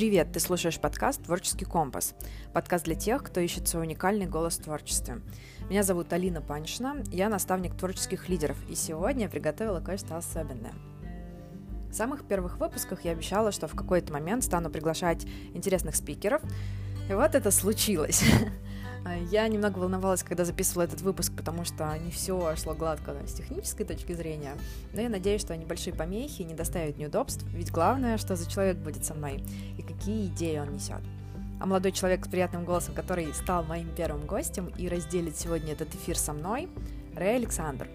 Привет, ты слушаешь подкаст «Творческий компас». Подкаст для тех, кто ищет свой уникальный голос в творчестве. Меня зовут Алина Паншина, я наставник творческих лидеров, и сегодня я приготовила кое-что особенное. В самых первых выпусках я обещала, что в какой-то момент стану приглашать интересных спикеров, и вот это случилось. Я немного волновалась, когда записывала этот выпуск, потому что не все шло гладко с технической точки зрения, но я надеюсь, что небольшие помехи не доставят неудобств, ведь главное, что за человек будет со мной и какие идеи он несет. А молодой человек с приятным голосом, который стал моим первым гостем и разделит сегодня этот эфир со мной, Рэй Александр.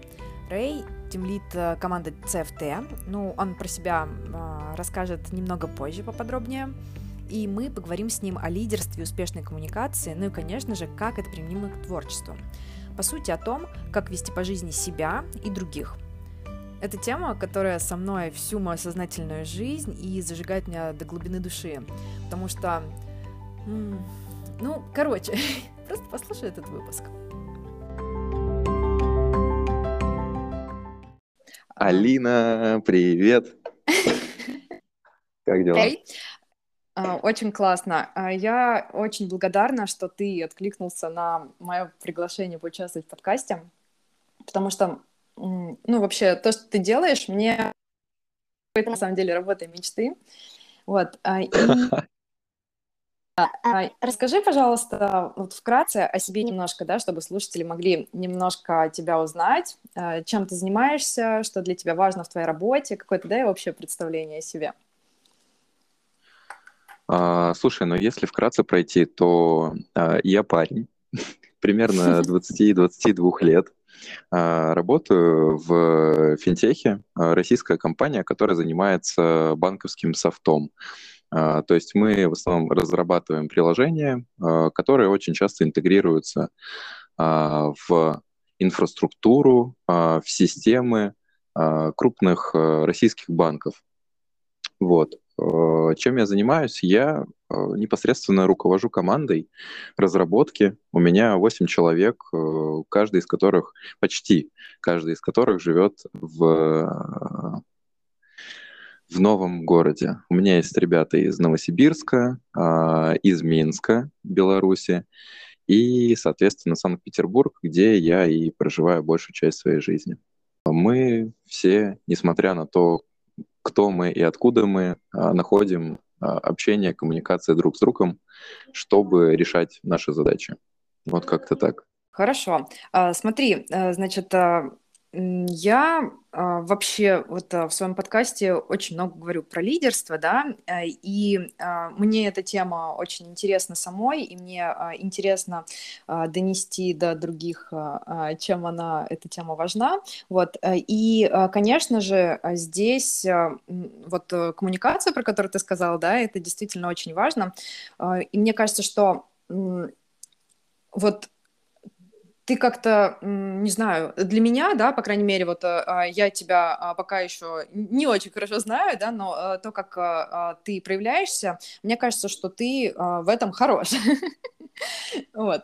Рэй тимлит э, команды CFT, ну, он про себя э, расскажет немного позже поподробнее, и мы поговорим с ним о лидерстве, успешной коммуникации, ну и, конечно же, как это применимо к творчеству. По сути, о том, как вести по жизни себя и других. Это тема, которая со мной всю мою сознательную жизнь и зажигает меня до глубины души. Потому что, ну, короче, просто послушай этот выпуск. Алина, привет! Как дела? Hey. А, очень классно. А, я очень благодарна, что ты откликнулся на мое приглашение поучаствовать в подкасте, потому что, ну, вообще, то, что ты делаешь, мне это на самом деле работа мечты. Вот. А, и... Расскажи, пожалуйста, вот вкратце о себе немножко, да, чтобы слушатели могли немножко тебя узнать, чем ты занимаешься, что для тебя важно в твоей работе, какое-то, да, общее представление о себе. А, слушай, ну если вкратце пройти, то а, я парень, примерно 20-22 лет. А, работаю в финтехе, а, российская компания, которая занимается банковским софтом. То есть мы в основном разрабатываем приложения, которые очень часто интегрируются в инфраструктуру, в системы крупных российских банков. Вот. Э, чем я занимаюсь? Я э, непосредственно руковожу командой разработки. У меня 8 человек, э, каждый из которых, почти каждый из которых живет в, в новом городе. У меня есть ребята из Новосибирска, из Минска, Беларуси, и, соответственно, Санкт-Петербург, где я и проживаю большую часть своей жизни. Мы все, несмотря на то, кто мы и откуда мы, а, находим а, общение, коммуникация друг с другом, чтобы решать наши задачи. Вот как-то так. Хорошо. А, смотри, э, значит, я а, вообще вот а, в своем подкасте очень много говорю про лидерство, да, э, и а, мне эта тема очень интересна самой, и мне интересно донести до других, чем она, эта тема важна, вот, э, и, конечно же, здесь вот э, коммуникация, про которую ты сказал, да, это действительно очень важно, и мне кажется, что вот ты как-то, не знаю, для меня, да, по крайней мере, вот э, а, я тебя а, пока еще не очень хорошо знаю, да, но э, то, как а, ты проявляешься, мне кажется, что ты в этом хорош. Вот.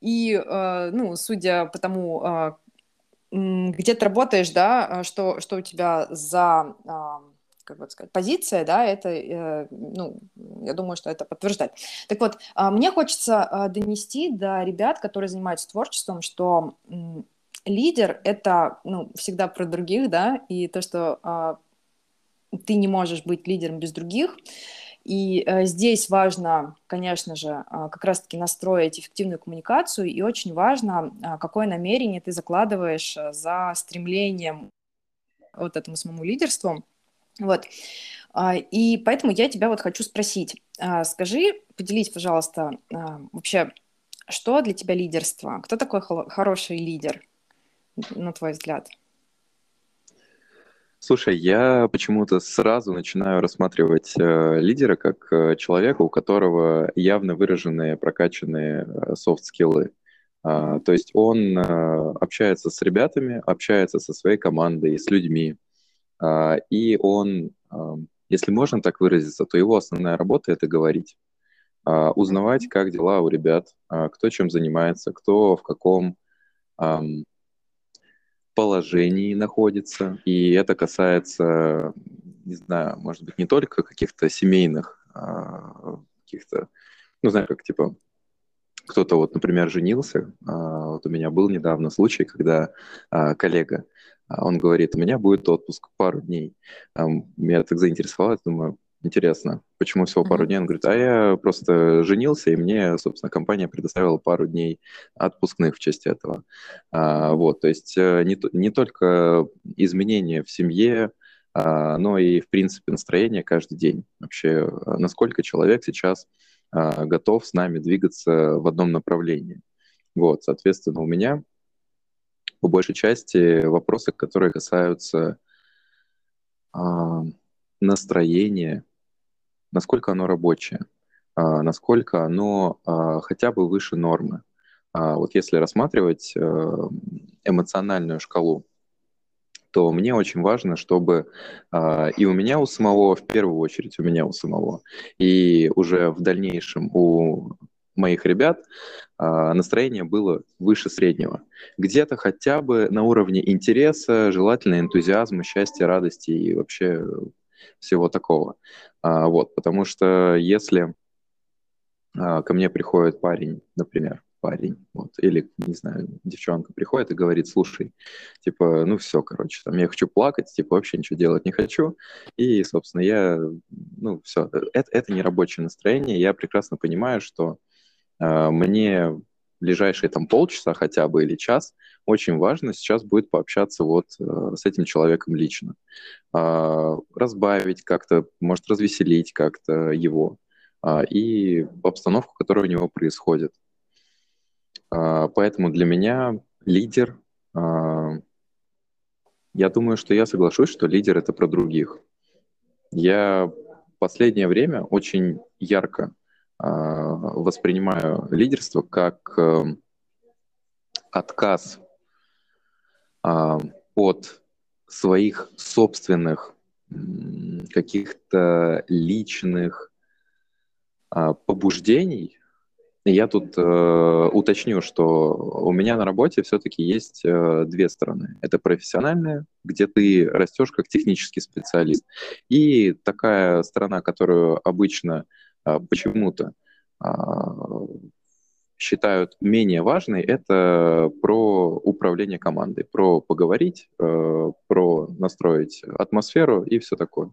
И, э, ну, судя по тому, где ты работаешь, да, что, что у тебя за как бы сказать, позиция, да, это, э, ну, я думаю, что это подтверждает. Так вот, э, мне хочется э, донести до ребят, которые занимаются творчеством, что лидер — это, ну, всегда про других, да, и то, что э, ты не можешь быть лидером без других, и э, здесь важно, конечно же, как раз-таки настроить эффективную коммуникацию, и очень важно, какое намерение ты закладываешь э, за стремлением вот этому самому лидерству. Вот. А, и поэтому я тебя вот хочу спросить. А, скажи, поделись, пожалуйста, а, вообще, что для тебя лидерство? Кто такой хороший лидер, на твой взгляд? Слушай, я почему-то сразу начинаю рассматривать э, лидера как э, человека, у которого явно выраженные прокачанные э, софт-скиллы. Э, то есть он э, общается с ребятами, общается со своей командой, с людьми, и он, если можно так выразиться, то его основная работа — это говорить. А, узнавать, как дела у ребят, а, кто чем занимается, кто в каком положении находится. И это касается, не знаю, может быть, не только каких-то семейных каких-то, ну, знаешь, как типа кто-то вот, например, женился. Вот у меня был недавно случай, когда коллега, он говорит, у меня будет отпуск пару дней. Меня так заинтересовало, думаю, Интересно, почему всего пару дней? Он говорит, а я просто женился, и мне, собственно, компания предоставила пару дней отпускных в честь этого. А, вот, то есть э, не, не только изменения в семье, а, но и, в принципе, настроение каждый день. Вообще, насколько человек сейчас а, готов с нами двигаться в одном направлении. Вот, соответственно, у меня по большей части вопросы, которые касаются а, настроения насколько оно рабочее, а, насколько оно а, хотя бы выше нормы. А, вот если рассматривать э, эмоциональную шкалу, то мне очень важно, чтобы и у меня у самого, в первую очередь у меня у самого, и уже в дальнейшем у моих ребят настроение было выше среднего. Где-то хотя бы на уровне интереса, желательно энтузиазма, счастья, радости и вообще всего такого. А, вот, потому что если а, ко мне приходит парень, например, парень, вот, или, не знаю, девчонка приходит и говорит, слушай, типа, ну все, короче, там, я хочу плакать, типа, вообще ничего делать не хочу, и, собственно, я, ну, все, это, это не рабочее настроение, я прекрасно понимаю, что э, мне ближайшие там полчаса хотя бы или час очень важно сейчас будет пообщаться вот э, с этим человеком лично. Э, разбавить как-то, может, развеселить как-то его э, и обстановку, которая у него происходит. Поэтому для меня лидер, я думаю, что я соглашусь, что лидер — это про других. Я в последнее время очень ярко воспринимаю лидерство как отказ от своих собственных каких-то личных а, побуждений. Я тут э, уточню, что у меня на работе все-таки есть э, две стороны. Это профессиональная, где ты растешь как технический специалист, и такая сторона, которую обычно почему-то э, считают менее важной, это про управление командой, про поговорить, э, про настроить атмосферу и все такое.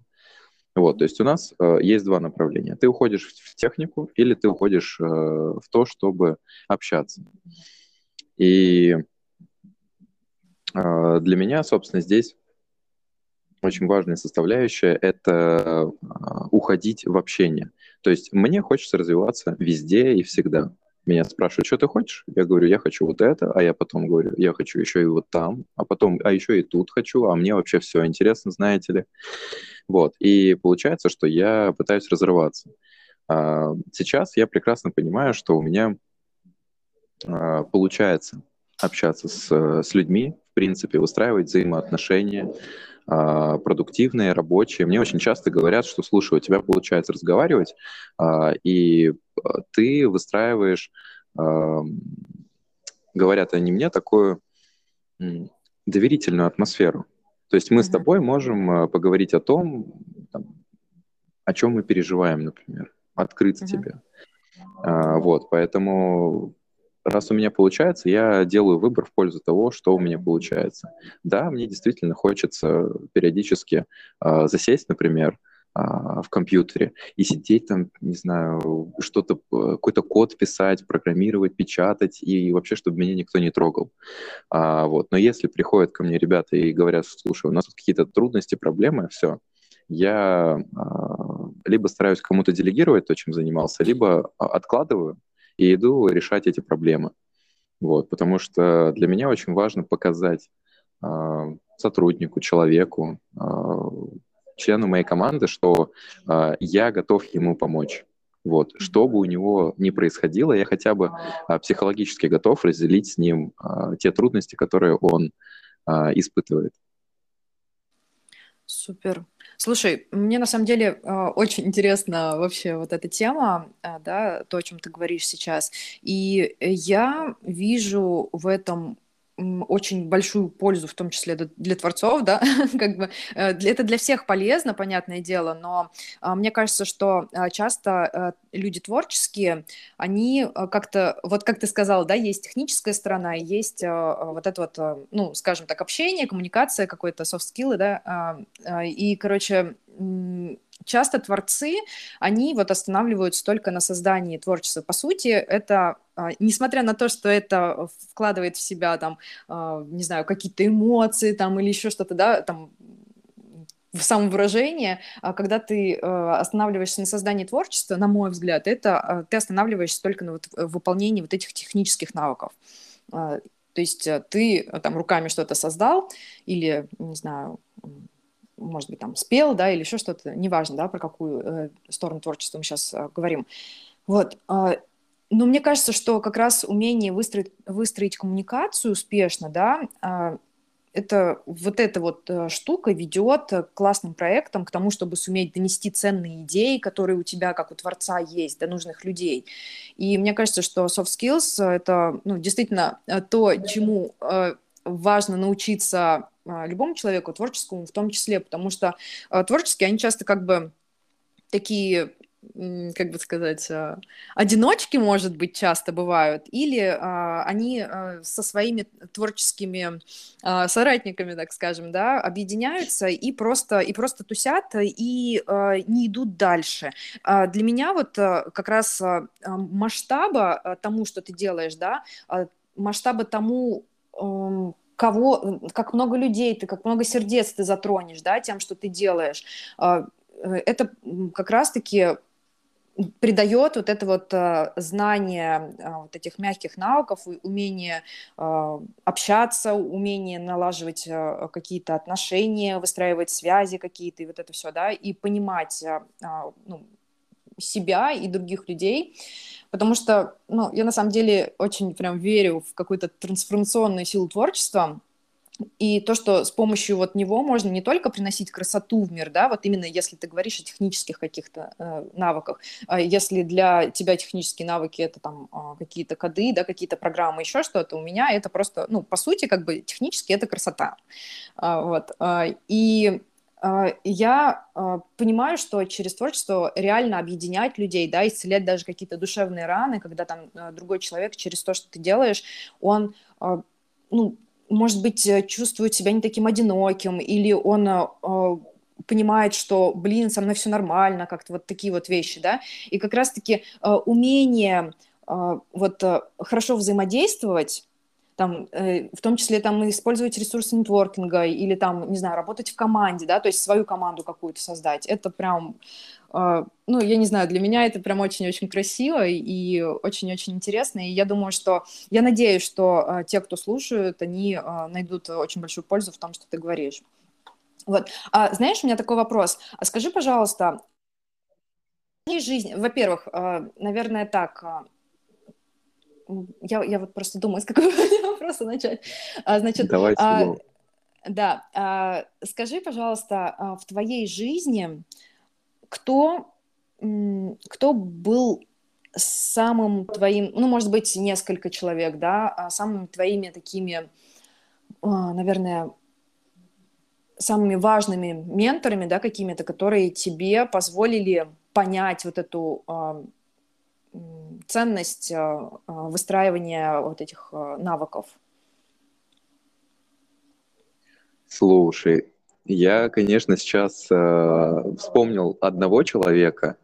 Вот, то есть у нас э, есть два направления. Ты уходишь в технику или ты уходишь э, в то, чтобы общаться. И для меня, собственно, здесь очень важная составляющая – это уходить в общение. То есть мне хочется развиваться везде и всегда меня спрашивают, что ты хочешь? Я говорю, я хочу вот это, а я потом говорю, я хочу еще и вот там, а потом, а еще и тут хочу, а мне вообще все интересно, знаете ли. Вот, и получается, что я пытаюсь разрываться. А, сейчас я прекрасно понимаю, что у меня а, получается общаться с, с людьми, в принципе, выстраивать взаимоотношения, а, продуктивные, рабочие. Мне очень часто говорят, что, слушай, у тебя получается разговаривать, а, и а, ты выстраиваешь, говорят они мне, такую доверительную атмосферу. То есть мы mm-hmm. с тобой можем поговорить о том, там, о чем мы переживаем, например, открыться mm-hmm. тебе. Вот, поэтому раз у меня получается, я делаю выбор в пользу того, что у меня получается. Да, мне действительно хочется периодически э, засесть, например, э, в компьютере и сидеть там, не знаю, что-то, какой-то код писать, программировать, печатать, и вообще, чтобы меня никто не трогал. А, вот. Но если приходят ко мне ребята и говорят, слушай, у нас тут какие-то трудности, проблемы, все, я а, либо стараюсь кому-то делегировать то, чем занимался, либо откладываю, и иду решать эти проблемы. Вот, потому что для меня очень важно показать э, сотруднику, человеку, э, члену моей команды, что э, я готов ему помочь. Вот, что бы у него ни происходило, я хотя бы а, психологически готов разделить с ним а, те трудности, которые он а, испытывает. Супер. Слушай, мне на самом деле э, очень интересна вообще вот эта тема, э, да, то, о чем ты говоришь сейчас. И я вижу в этом очень большую пользу, в том числе для творцов, да, как бы э, это для всех полезно, понятное дело, но а, мне кажется, что а, часто э, люди творческие, они э, как-то, вот как ты сказал, да, есть техническая сторона, есть вот это вот, ну, скажем так, общение, коммуникация, какой-то софт-скиллы, да, и, короче, часто творцы, они вот останавливаются только на создании творчества. По сути, это, а, несмотря на то, что это вкладывает в себя, там, а, не знаю, какие-то эмоции там или еще что-то, да, там, в самовыражение, а когда ты останавливаешься на создании творчества, на мой взгляд, это ты останавливаешься только на вот выполнении вот этих технических навыков. То есть ты там руками что-то создал или, не знаю, может быть, там спел, да, или еще что-то, неважно, да, про какую э, сторону творчества мы сейчас э, говорим. Вот. Э, но мне кажется, что как раз умение выстроить, выстроить коммуникацию успешно, да, э, это вот эта вот э, штука ведет к классным проектам, к тому, чтобы суметь донести ценные идеи, которые у тебя, как у творца, есть, до нужных людей. И мне кажется, что soft skills — это ну, действительно э, то, чему э, важно научиться а, любому человеку, творческому в том числе, потому что а, творческие, они часто как бы такие как бы сказать, а, одиночки, может быть, часто бывают, или а, они а, со своими творческими соратниками, так скажем, да, объединяются и просто, и просто тусят, и не идут дальше. Для меня вот как раз масштаба тому, что ты делаешь, да, масштаба тому, кого, как много людей ты, как много сердец ты затронешь, да, тем, что ты делаешь. Э, это как раз-таки придает вот это вот э, знание э, вот этих мягких навыков, умение общаться, умение налаживать какие-то отношения, выстраивать связи какие-то, и вот это все, да, и понимать ну, себя и других людей, потому что, ну, я на самом деле очень прям верю в какую-то трансформационную силу творчества, и то, что с помощью вот него можно не только приносить красоту в мир, да, вот именно если ты говоришь о технических каких-то э, навыках, э, если для тебя технические навыки это там э, какие-то коды, да, какие-то программы, еще что-то, у меня это просто, ну, по сути, как бы технически это красота, э, вот, э, и я понимаю, что через творчество реально объединять людей, да, исцелять даже какие-то душевные раны, когда там а, другой человек через то, что ты делаешь, он, ну, может быть, э, чувствует себя не таким одиноким, или он понимает, что, блин, со мной все нормально, как-то вот такие вот вещи, да, и как раз-таки умение вот э, хорошо взаимодействовать, там, э, в том числе там использовать ресурсы нетворкинга или там, не знаю, работать в команде, да, то есть свою команду какую-то создать. Это прям, э, ну, я не знаю, для меня это прям очень-очень красиво и очень-очень интересно. И я думаю, что, я надеюсь, что э, те, кто слушают, они э, найдут очень большую пользу в том, что ты говоришь. Вот. А, знаешь, у меня такой вопрос. Скажи, пожалуйста, жизнь, во-первых, наверное, так, я, я вот просто думаю, с какого вопроса начать. А, значит, Давайте. А, да, а, скажи, пожалуйста, а, в твоей жизни кто, кто был самым твоим, ну, может быть, несколько человек, да, а самыми твоими такими, а, наверное, самыми важными менторами, да, какими-то, которые тебе позволили понять вот эту ценность э, э, выстраивания вот этих э, навыков? Слушай, я, конечно, сейчас э, вспомнил одного человека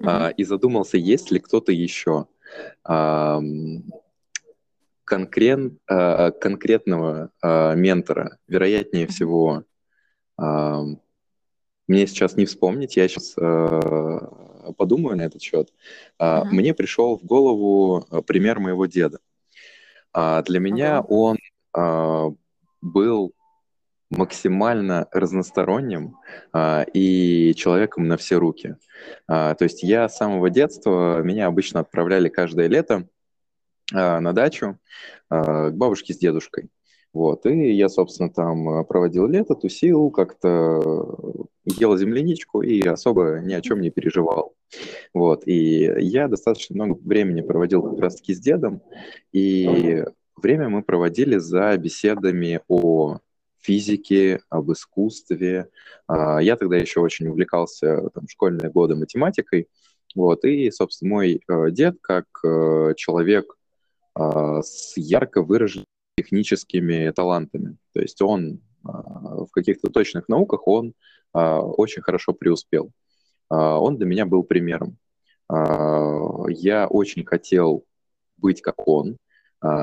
э, и задумался, есть ли кто-то еще. Э, конкрет, э, конкретного э, ментора, вероятнее всего, э, мне сейчас не вспомнить, я сейчас э, подумаю на этот счет. Uh-huh. Мне пришел в голову э, пример моего деда. А, для меня uh-huh. он а, был максимально разносторонним а, и человеком на все руки. То есть я с самого детства, меня обычно отправляли каждое лето на дачу к бабушке с дедушкой. Вот, и я, собственно, там проводил лето, тусил, как-то ел земляничку и особо ни о чем не переживал. Вот, и я достаточно много времени проводил как раз-таки с дедом, и время мы проводили за беседами о физике, об искусстве. А, я тогда еще очень увлекался там, школьные годы математикой. Вот, и, собственно, мой э, дед, как э, человек а, с ярко выраженными техническими талантами, то есть он а, в каких-то точных науках, он очень хорошо преуспел. Он для меня был примером. Я очень хотел быть как он, а,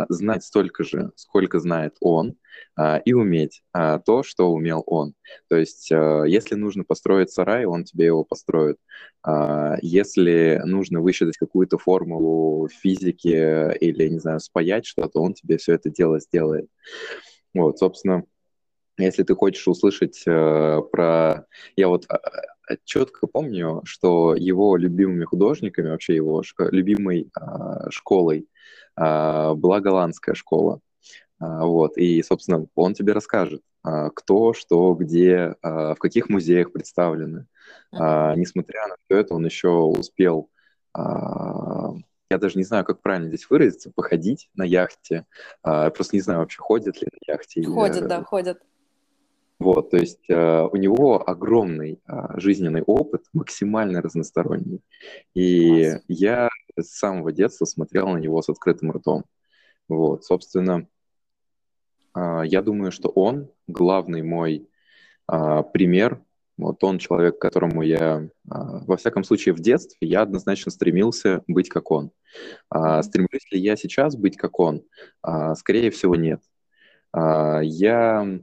знать столько же, сколько знает он, а, и уметь а, то, что умел он. То есть, если нужно построить сарай, он тебе его построит. Если нужно высчитать какую-то формулу физики или, не знаю, спаять что-то, он тебе все это дело сделает. Вот, собственно, если ты хочешь услышать э, про... Я вот четко помню, что его любимыми художниками, вообще его любимой школой а, была голландская школа. А, вот, и, собственно, он тебе расскажет, а, кто, что, где, в каких музеях представлены. Несмотря на все это, он еще успел, я даже не знаю, как правильно здесь выразиться, походить на яхте. Я просто не знаю вообще, ходят ли на яхте. Ходят, или... да, ходят. Вот, то есть э, у него огромный э, жизненный опыт, максимально разносторонний. И Класс. я с самого детства смотрел на него с открытым ртом. Вот, собственно, э, я думаю, что он главный мой э, пример. Вот он человек, к которому я, э, во всяком случае, в детстве я однозначно стремился быть как он. Стремлюсь ли я сейчас быть как он? Скорее всего, нет. Я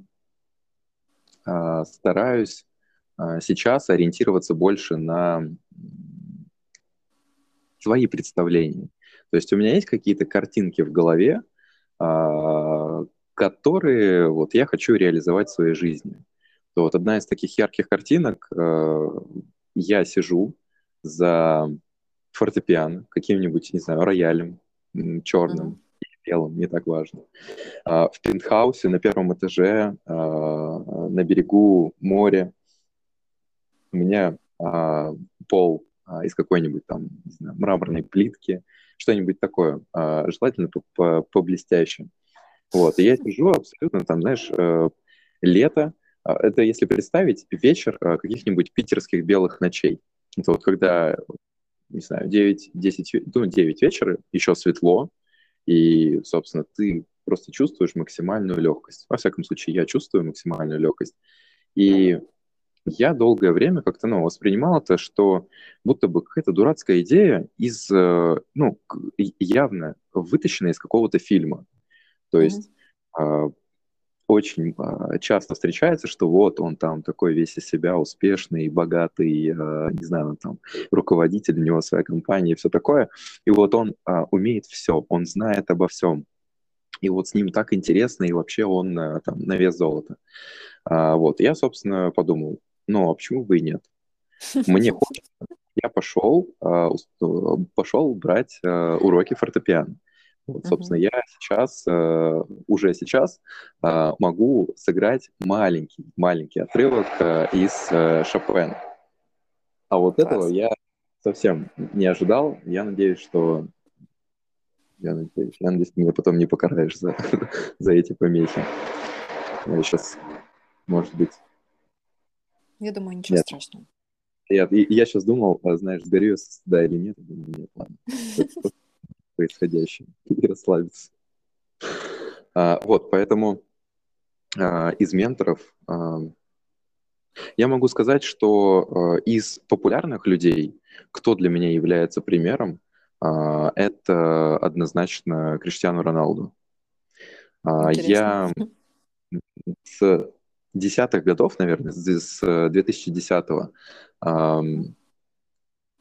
а, стараюсь а, сейчас ориентироваться больше на свои представления. То есть у меня есть какие-то картинки в голове, а, которые вот я хочу реализовать в своей жизни. То вот одна из таких ярких картинок, я сижу за фортепиано, каким-нибудь, не знаю, роялем черным, белым, не так важно. А, в пентхаусе на первом этаже а, на берегу моря у меня пол из какой-нибудь там, не знаю, мраморной плитки, что-нибудь такое, желательно поблестящее. Вот, и я сижу абсолютно там, знаешь, э, лето, это если представить вечер каких-нибудь питерских белых ночей. Это вот когда, не знаю, 9, 10, ну, 9 вечера, еще светло, и, собственно, ты просто чувствуешь максимальную легкость. Во всяком случае, я чувствую максимальную легкость. И я долгое время как-то ну, воспринимал это, что будто бы какая-то дурацкая идея из, э, ну, явно вытащенная из какого-то фильма. То есть mm-hmm очень а, часто встречается, что вот он там такой весь из себя успешный, богатый, а, не знаю, там руководитель, у него своя компания и все такое. И вот он а, умеет все, он знает обо всем. И вот с ним так интересно, и вообще он там на вес золота. Вот, я, собственно, подумал, ну, а почему бы и нет? Мне хочется. Я пошел, пошел брать уроки фортепиано. Вот, собственно, uh-huh. я сейчас, э, уже сейчас э, могу сыграть маленький, маленький отрывок э, из э, Шопена. А вот Класс. этого я совсем не ожидал. Я надеюсь, что... Я надеюсь, я надеюсь, ты меня потом не покараешь за, за эти помехи. Я сейчас, может быть... Я думаю, ничего нет. страшного. Я, я сейчас думал, а, знаешь, сгорю да или нет. Думаю, нет, ладно. происходящим и расслабиться. А, вот, поэтому а, из менторов а, я могу сказать, что из популярных людей, кто для меня является примером, это однозначно Криштиану Роналду. А, я с десятых годов, наверное, с 2010-го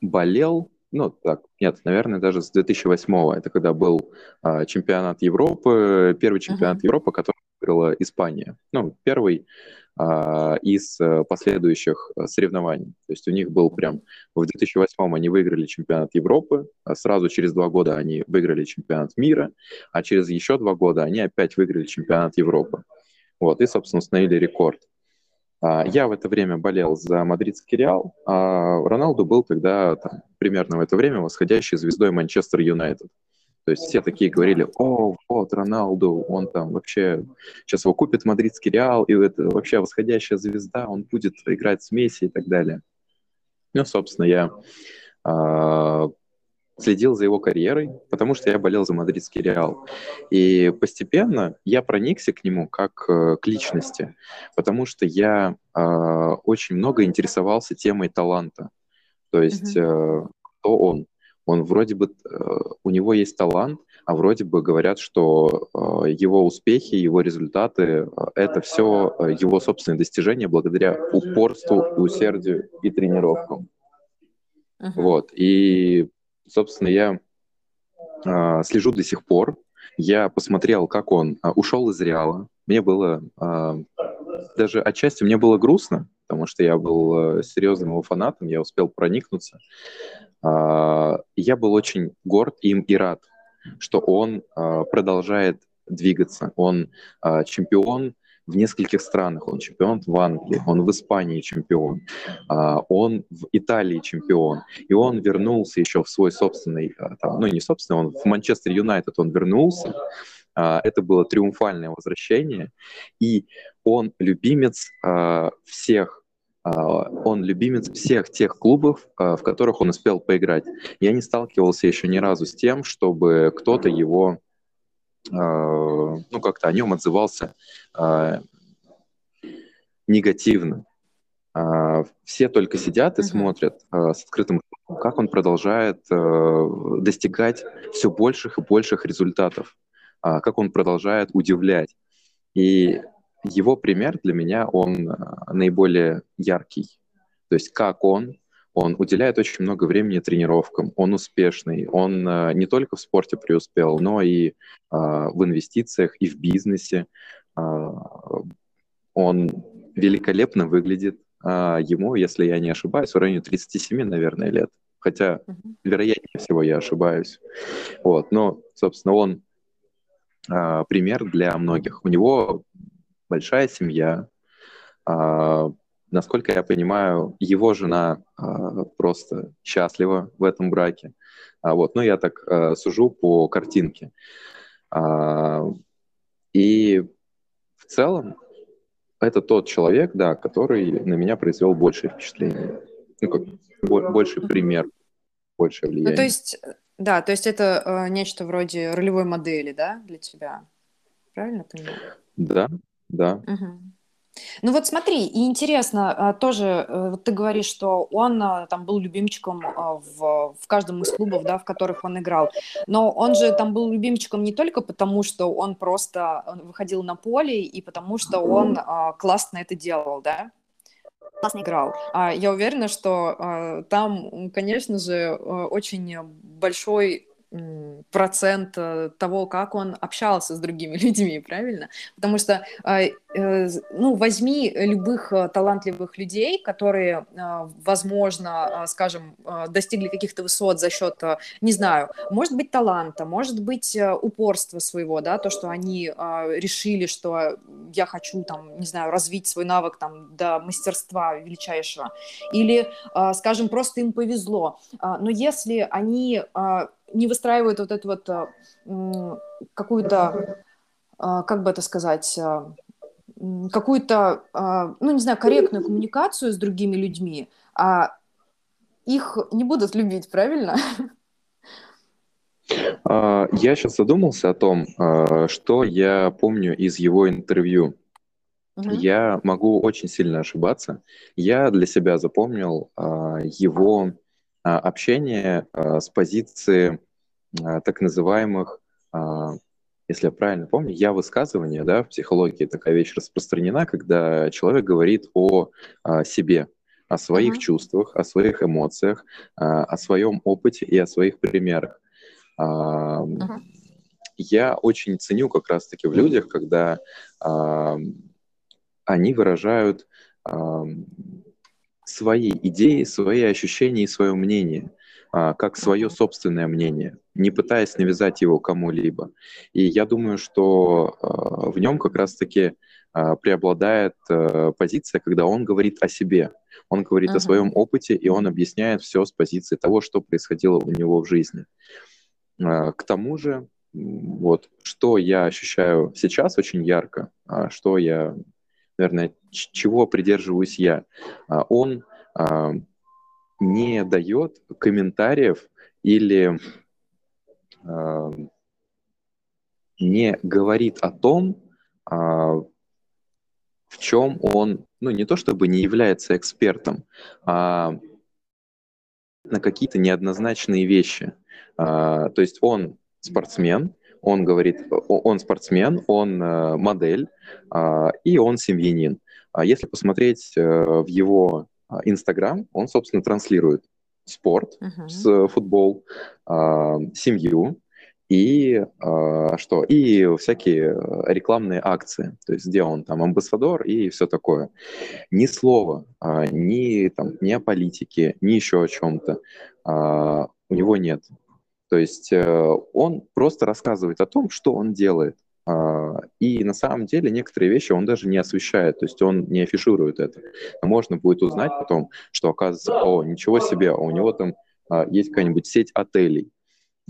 болел ну, так, нет, наверное, даже с 2008-го. Это когда был а, чемпионат Европы, первый чемпионат uh-huh. Европы, который выиграла Испания. Ну, первый а, из а, последующих а, соревнований. То есть у них был прям... В 2008-м они выиграли чемпионат Европы, а сразу через два года они выиграли чемпионат мира, а через еще два года они опять выиграли чемпионат Европы. Вот, и, собственно, установили рекорд. А, я в это время болел за мадридский Реал, а Роналду был тогда там, примерно в это время восходящей звездой Манчестер Юнайтед. То есть все такие говорили, о, вот, Роналду, он там вообще, сейчас его купит мадридский Реал, и это вообще восходящая звезда, он будет играть с Месси и так далее. Ну, собственно, я э, следил за его карьерой, потому что я болел за мадридский Реал. И постепенно я проникся к нему как э, к личности, потому что я э, очень много интересовался темой таланта. То есть, mm-hmm. э, кто он? Он вроде бы, э, у него есть талант, а вроде бы говорят, что э, его успехи, его результаты э, — это все его собственные достижения благодаря упорству, усердию и тренировкам. Uh-huh. Вот. И, собственно, я слежу до сих пор. Я посмотрел, как он ушел из Реала. Мне было даже отчасти мне было грустно, потому что я был серьезным его фанатом, я успел проникнуться. А, я был очень горд им и рад, что он а, продолжает двигаться. Он а, чемпион в нескольких странах. Он чемпион в Англии, он в Испании чемпион, он в Италии чемпион. И он вернулся еще в свой собственный, ну не собственный, он в Манчестер Юнайтед он вернулся. Это было триумфальное возвращение. И он любимец всех а, он любимец всех тех клубов, а, в которых он успел поиграть. Я не сталкивался еще ни разу с тем, чтобы кто-то его, а, ну, как-то о нем отзывался негативно. Все только сидят и смотрят с открытым как он продолжает достигать все больших и больших результатов, как он продолжает удивлять. И его пример для меня, он э, наиболее яркий. То есть как он, он уделяет очень много времени тренировкам, он успешный, он э, не только в спорте преуспел, но и э, в инвестициях, и в бизнесе. Он великолепно выглядит. Ему, если я не ошибаюсь, в районе 37, наверное, лет. Хотя, вероятнее всего, я ошибаюсь. Вот. Но, собственно, он пример для многих. У него большая семья. А, насколько я понимаю, его жена а, просто счастлива в этом браке. А, вот, ну, я так а, сужу по картинке. А, и в целом это тот человек, да, который на меня произвел большее впечатление. Ну, как больший пример, большее влияние. Ну, то есть, да, то есть это э, нечто вроде ролевой модели, да, для тебя? Правильно понимаю? Да, да. Угу. Ну вот смотри, и интересно, а, тоже э, вот ты говоришь, что он а, там был любимчиком а, в, в каждом из клубов, да, в которых он играл, но он же там был любимчиком не только потому, что он просто выходил на поле и потому, что он классно это делал, да, классно играл. Я уверена, что там, конечно же, очень большой процент э, того, как он общался с другими людьми, правильно? Потому что, э, э, ну, возьми любых талантливых людей, которые, возможно, скажем, достигли каких-то высот за счет, не знаю, может быть, таланта, может быть, упорства своего, да, то, что они решили, что я хочу, там, не знаю, развить свой навык, там, до мастерства величайшего, или, скажем, просто им повезло. Но если они не выстраивают вот эту вот а, какую-то, а, как бы это сказать, а, какую-то, ну, не знаю, корректную коммуникацию с другими людьми, а их не будут любить, правильно? Я сейчас задумался о том, что я помню из его интервью. Угу. Я могу очень сильно ошибаться. Я для себя запомнил его общение а, с позиции а, так называемых, если я правильно помню, я высказывание, да, в психологии такая вещь распространена, когда человек говорит о себе, о своих uh-huh. чувствах, о своих эмоциях, о своем опыте и о своих примерах. Uh-huh. Я очень ценю как раз-таки в людях, когда они выражают свои идеи, свои ощущения и свое мнение, а, как свое собственное мнение, не пытаясь навязать его кому-либо. И я думаю, что а, в нем как раз-таки а, преобладает позиция, когда он говорит о себе, он говорит uh-huh. о своем опыте, и он объясняет все с позиции того, что происходило у него в жизни. К тому же, вот, что я ощущаю сейчас очень ярко, что я, наверное, чего придерживаюсь я, он не дает комментариев или не говорит о том, в чем он, ну, не то чтобы не является экспертом, а на какие-то неоднозначные вещи. А, то есть он спортсмен, он говорит, он спортсмен, он э, модель, а, и он семьянин. А если посмотреть э, в его Инстаграм, он, собственно, транслирует спорт, uh-huh. футбол, семью, и э, что? И всякие рекламные акции, то есть где он там амбассадор и все такое. Ни слова, э, ни, там, ни о политике, ни еще о чем-то э, у него нет. То есть э, он просто рассказывает о том, что он делает. Э, и на самом деле некоторые вещи он даже не освещает, то есть он не афиширует это. Но можно будет узнать потом, что оказывается, о, ничего себе, у него там э, есть какая-нибудь сеть отелей,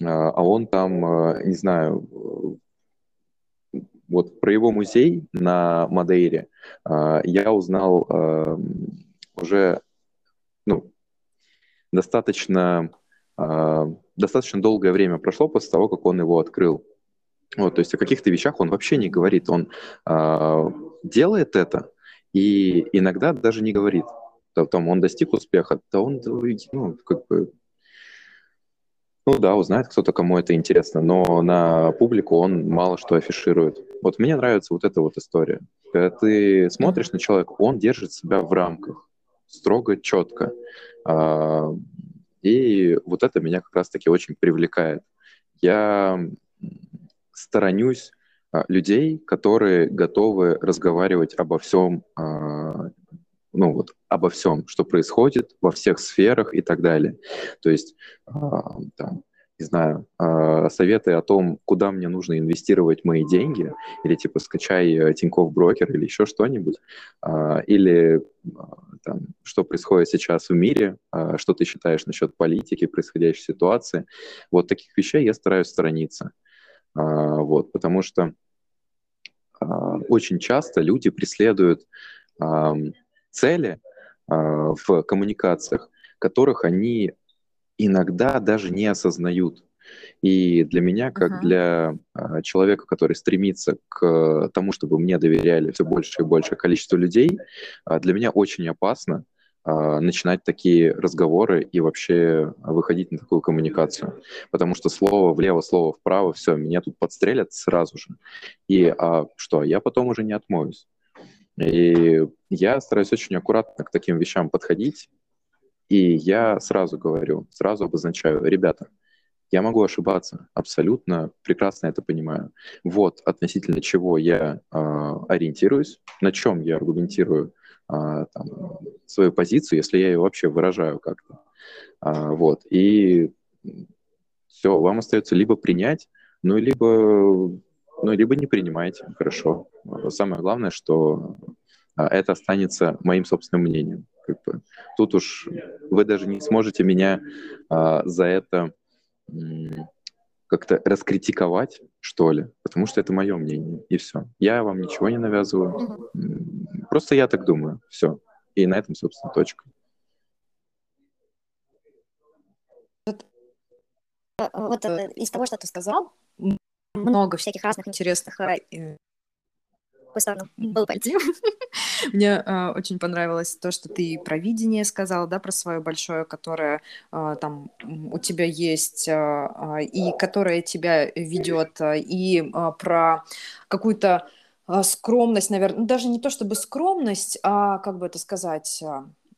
а, а он там, а, не знаю, вот про его музей на Мадейре а, я узнал уже ну, достаточно, достаточно долгое время прошло после того, как он его открыл. Вот, то есть о каких-то вещах он вообще не говорит. Он делает это и иногда даже не говорит. Там он достиг успеха, да он ну, как бы ну да, узнает кто-то, кому это интересно, но на публику он мало что афиширует. Вот мне нравится вот эта вот история. Когда ты смотришь на человека, он держит себя в рамках, строго, четко. А, и вот это меня как раз-таки очень привлекает. Я сторонюсь а, людей, которые готовы разговаривать обо всем а, ну вот обо всем, что происходит во всех сферах и так далее. То есть, э, там, не знаю, э, советы о том, куда мне нужно инвестировать мои деньги, или типа скачай э, Тинькофф брокер или еще что-нибудь, э, или э, там, что происходит сейчас в мире, что ты считаешь насчет политики, происходящей ситуации. Вот таких вещей я стараюсь сторониться. Вот, потому что очень часто люди преследуют цели в коммуникациях, которых они иногда даже не осознают. И для меня, как uh-huh. для э, человека, который стремится к тому, чтобы мне доверяли все больше и большее количество людей, э, для меня очень опасно э, начинать такие разговоры и вообще выходить на такую коммуникацию. Потому что слово влево, слово вправо, все, меня тут подстрелят сразу же. И а, что, я потом уже не отмоюсь. И я стараюсь очень аккуратно к таким вещам подходить, и я сразу говорю, сразу обозначаю, ребята, я могу ошибаться, абсолютно прекрасно это понимаю. Вот относительно чего я э, ориентируюсь, на чем я аргументирую э, там, свою позицию, если я ее вообще выражаю как-то. Э, вот, и все, вам остается либо принять, ну, либо ну, либо не принимайте, хорошо. Самое главное, что это останется моим собственным мнением. Как бы. Тут уж вы даже не сможете меня а, за это как-то раскритиковать, что ли, потому что это мое мнение, и все. Я вам ничего не навязываю. Просто я так думаю, все. И на этом, собственно, точка. Вот э, из того, что ты сказал, много всяких разных интересных сторону было пойти. Мне э, очень понравилось то, что ты про видение сказала, да, про свое большое, которое э, там у тебя есть, э, и которое тебя ведет, и э, про какую-то скромность, наверное, даже не то чтобы скромность, а как бы это сказать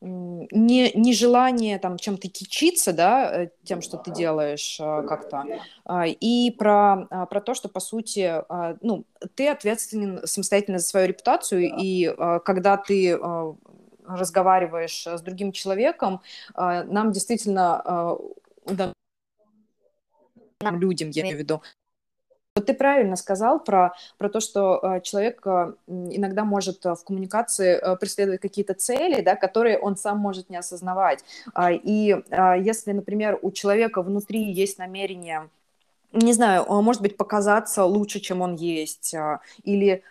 не, не желание там чем-то кичиться, да, э, тем, что ты делаешь э, как-то, а, и про, а, про то, что, по сути, а, ну, ты ответственен самостоятельно за свою репутацию, и когда ты разговариваешь с другим человеком, нам действительно, да, людям, я имею в виду, вот ты правильно сказал про, про то, что э, человек э, иногда может э, в коммуникации преследовать какие-то цели, да, которые он сам может не осознавать. Э, и э, если, например, у человека внутри есть намерение не знаю, может быть, показаться лучше, чем он есть, или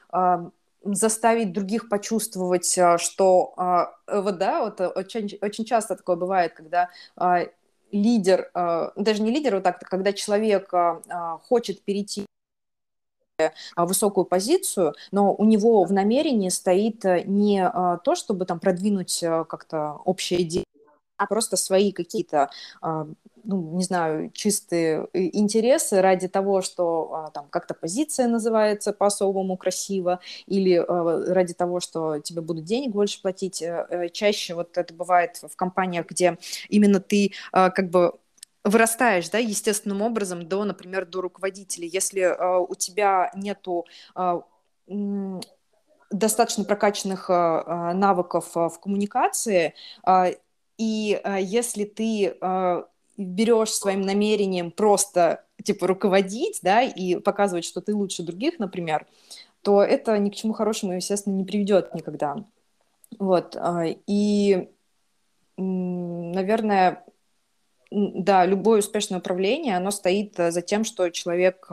заставить других почувствовать, что вот да, вот очень, очень часто такое бывает, когда лидер, даже не лидер, вот так, когда человек хочет перейти высокую позицию, но у него в намерении стоит не то, чтобы там продвинуть как-то общее идеи, а просто свои какие-то, а, ну, не знаю, чистые э, интересы ради того, что а, там как-то позиция называется по-особому красиво, или а, ради того, что тебе будут денег больше платить. Э, э, чаще вот это бывает в компаниях, где именно ты как бы вырастаешь, да, естественным образом до, например, до руководителя. Если у тебя нету достаточно прокачанных навыков в коммуникации, и э, если ты э, берешь своим намерением просто типа руководить, да, и показывать, что ты лучше других, например, то это ни к чему хорошему, естественно, не приведет никогда. Вот. Э, и, наверное, да, любое успешное управление, оно стоит э, за тем, что человек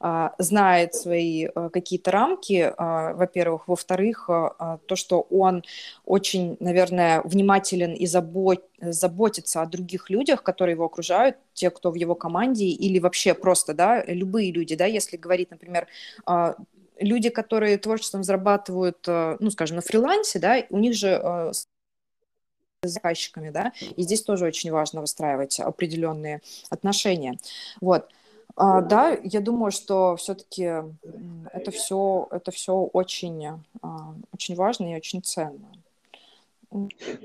а, знает свои а, какие-то рамки, а, во-первых. Во-вторых, а, то, что он очень, наверное, внимателен и забот, заботится о других людях, которые его окружают, те, кто в его команде, или вообще просто, да, любые люди, да, если говорить, например, люди, которые творчеством зарабатывают, ну, скажем, на фрилансе, да, у них же с заказчиками, да, и здесь тоже очень важно выстраивать определенные отношения. Вот. А, да, я думаю, что все-таки это все, это все очень, а, очень важно и очень ценно.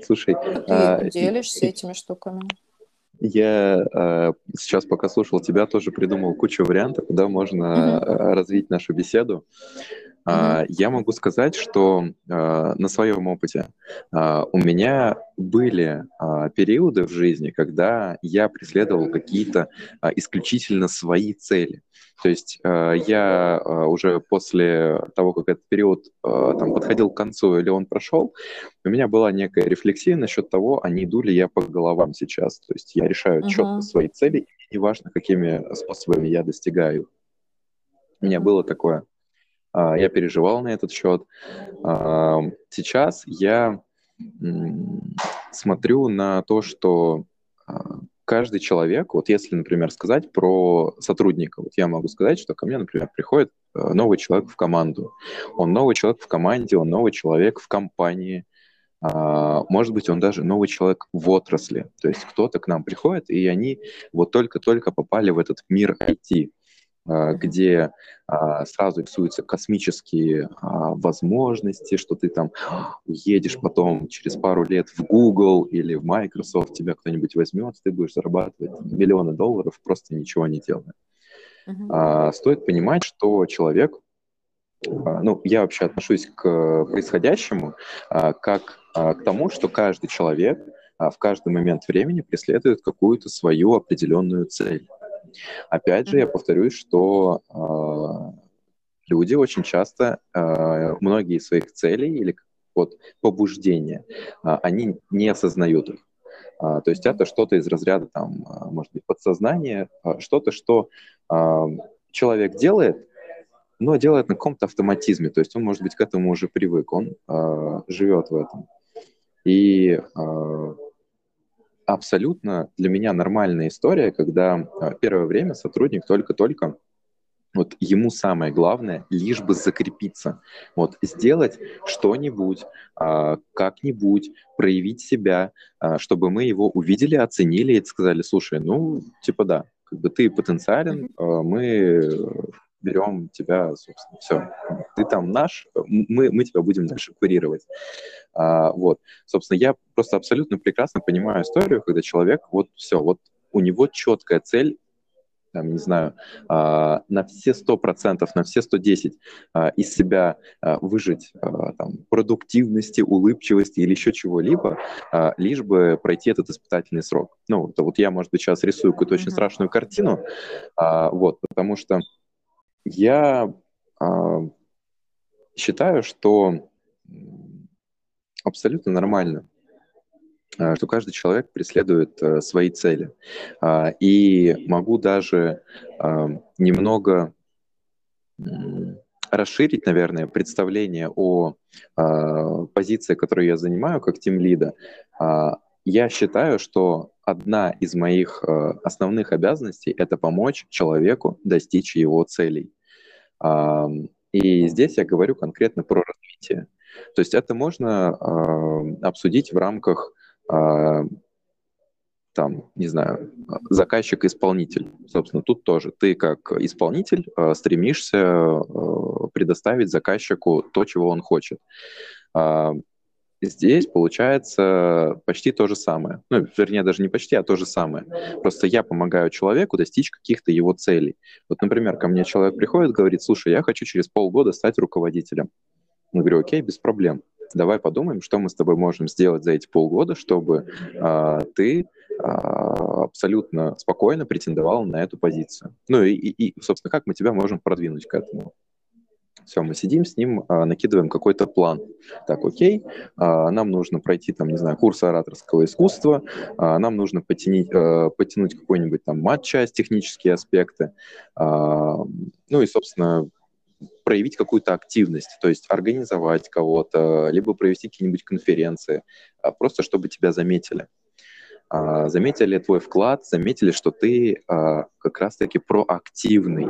Слушай, ты а, делишься этими штуками? Я э, сейчас, пока слушал тебя, тоже придумал кучу вариантов, куда можно uh-huh. развить нашу беседу. Uh-huh. Я могу сказать, что а, на своем опыте а, у меня были периоды в жизни, когда я преследовал какие-то исключительно свои цели. То есть я уже после того, как этот период там, подходил к концу или он прошел, у меня была некая рефлексия насчет того, а не иду ли я по головам сейчас. То есть я решаю uh-huh. четко свои цели, и неважно, какими способами я достигаю. У меня было такое. А, я переживал на этот счет. А, сейчас я смотрю на то, что а, каждый человек, вот если, например, сказать про сотрудника, вот я могу сказать, что ко мне, например, приходит новый человек в команду. Он новый человек в команде, он новый человек в компании, может быть, он даже новый человек в отрасли. То есть кто-то к нам приходит, и они вот только-только попали в этот мир IT. А, где а, сразу рисуются космические а, возможности, что ты там уедешь потом через пару лет в Google или в Microsoft, тебя кто-нибудь возьмет, ты будешь зарабатывать миллионы долларов, просто ничего не делая. Uh-huh. Стоит понимать, что человек, ну, я вообще отношусь к происходящему как к тому, что каждый человек в каждый момент времени преследует какую-то свою определенную цель. Опять же, я повторюсь, что э, люди очень часто э, многие из своих целей или вот побуждения, э, они не осознают их. Uh, то есть это что-то из разряда, там, может быть, подсознания, что-то, что человек делает, но делает на каком-то автоматизме. То есть он, может быть, к этому уже привык, он живет в этом. И абсолютно для меня нормальная история, когда а, первое время сотрудник только-только вот ему самое главное, лишь бы закрепиться, вот сделать что-нибудь, а, как-нибудь, проявить себя, а, чтобы мы его увидели, оценили и сказали, слушай, ну, типа да, как бы ты потенциален, мы берем тебя, собственно, все. Ты там наш, мы, мы тебя будем дальше курировать. А, вот. Собственно, я просто абсолютно прекрасно понимаю историю, когда человек, вот все, вот у него четкая цель, там, не знаю, а, на все сто процентов, на все 110 а, из себя а, выжить там, продуктивности, улыбчивости или еще чего-либо, лишь бы пройти этот испытательный срок. Ну, это вот я, может быть, сейчас рисую какую-то очень страшную картину, вот, потому что я э, считаю, что абсолютно нормально что каждый человек преследует свои цели. И могу даже немного расширить, наверное, представление о позиции, которую я занимаю как тимлида. Я считаю, что одна из моих основных обязанностей – это помочь человеку достичь его целей. И здесь я говорю конкретно про развитие. То есть это можно обсудить в рамках, э, там, не знаю, заказчик-исполнитель. Собственно, тут тоже ты как исполнитель э, стремишься э, предоставить заказчику то, чего он хочет. Здесь получается почти то же самое. Ну, вернее, даже не почти, а то же самое. Просто я помогаю человеку достичь каких-то его целей. Вот, например, ко мне человек приходит, говорит, слушай, я хочу через полгода стать руководителем. Я говорю, окей, без проблем. Давай подумаем, что мы с тобой можем сделать за эти полгода, чтобы э, ты э, абсолютно спокойно претендовал на эту позицию. Ну и, и, и, собственно, как мы тебя можем продвинуть к этому. Все, мы сидим с ним, а, накидываем какой-то план. Так, окей, а, нам нужно пройти, там, не знаю, курс ораторского искусства, а, нам нужно потянуть, потянуть какой-нибудь там матч-часть, технические аспекты. Ну и, собственно, проявить какую-то активность, то есть организовать кого-то, либо провести какие-нибудь конференции, просто чтобы тебя заметили. Заметили твой вклад, заметили, что ты как раз-таки проактивный,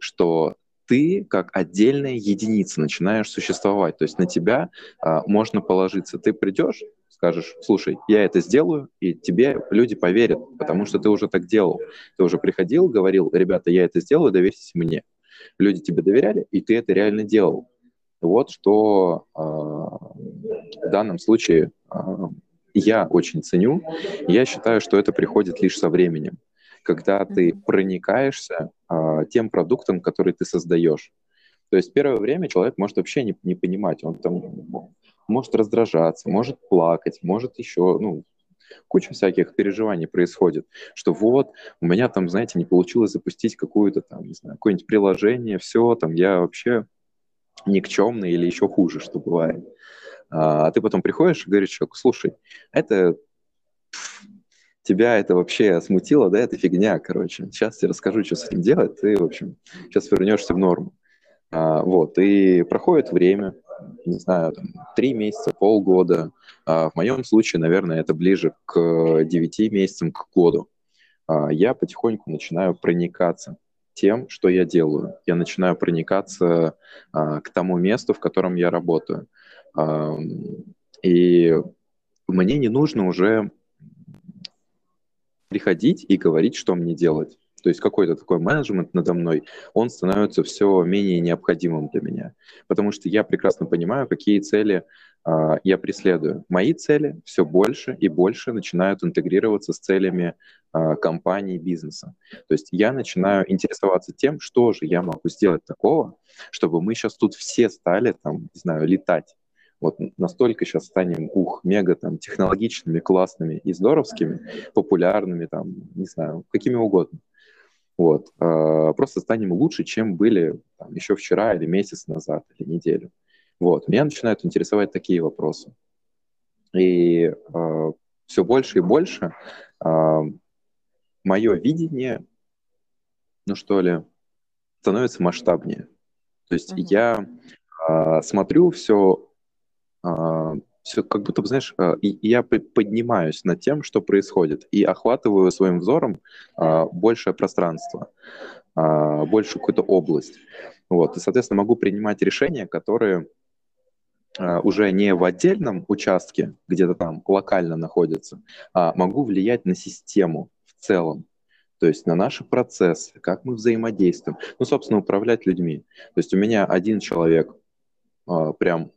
что ты как отдельная единица начинаешь существовать. То есть на тебя а, можно положиться. Ты придешь, скажешь, слушай, я это сделаю, и тебе люди поверят, потому что ты уже так делал. Ты уже приходил, говорил, ребята, я это сделаю, доверьтесь мне. Люди тебе доверяли, и ты это реально делал. Вот что э, в данном случае э, я очень ценю. Я считаю, что это приходит лишь со временем когда ты проникаешься а, тем продуктом, который ты создаешь. То есть первое время человек может вообще не, не понимать, он там может раздражаться, может плакать, может еще, ну, куча всяких переживаний происходит, что вот, у меня там, знаете, не получилось запустить какую-то там, не знаю, какое-нибудь приложение, все, там, я вообще никчемный или еще хуже, что бывает. А, а ты потом приходишь и говоришь человеку, слушай, это тебя это вообще смутило, да, это фигня, короче. Сейчас тебе расскажу, что с этим делать, ты, в общем, сейчас вернешься в норму. А, вот, и проходит время, не знаю, там, три месяца, полгода. А, в моем случае, наверное, это ближе к девяти месяцам, к году. А, я потихоньку начинаю проникаться тем, что я делаю. Я начинаю проникаться а, к тому месту, в котором я работаю. А, и мне не нужно уже приходить и говорить, что мне делать. То есть какой-то такой менеджмент надо мной, он становится все менее необходимым для меня. Потому что я прекрасно понимаю, какие цели э, я преследую. Мои цели все больше и больше начинают интегрироваться с целями э, компании, бизнеса. То есть я начинаю интересоваться тем, что же я могу сделать такого, чтобы мы сейчас тут все стали, там, не знаю, летать вот настолько сейчас станем, ух, мега там технологичными, классными и здоровскими, популярными там, не знаю, какими угодно. Вот. Э, просто станем лучше, чем были там, еще вчера или месяц назад, или неделю. Вот. Меня начинают интересовать такие вопросы. И э, все больше и больше э, мое видение, ну что ли, становится масштабнее. То есть uh-huh. я э, смотрю все а, все как будто, знаешь, а, я поднимаюсь над тем, что происходит, и охватываю своим взором а, большее пространство, большую какую-то область. Вот, и, соответственно, могу принимать решения, которые уже не в отдельном участке, где-то там локально находятся, а могу влиять на систему в целом. То есть на наши процессы, как мы взаимодействуем. Ну, собственно, управлять людьми. То есть у меня один человек прям а,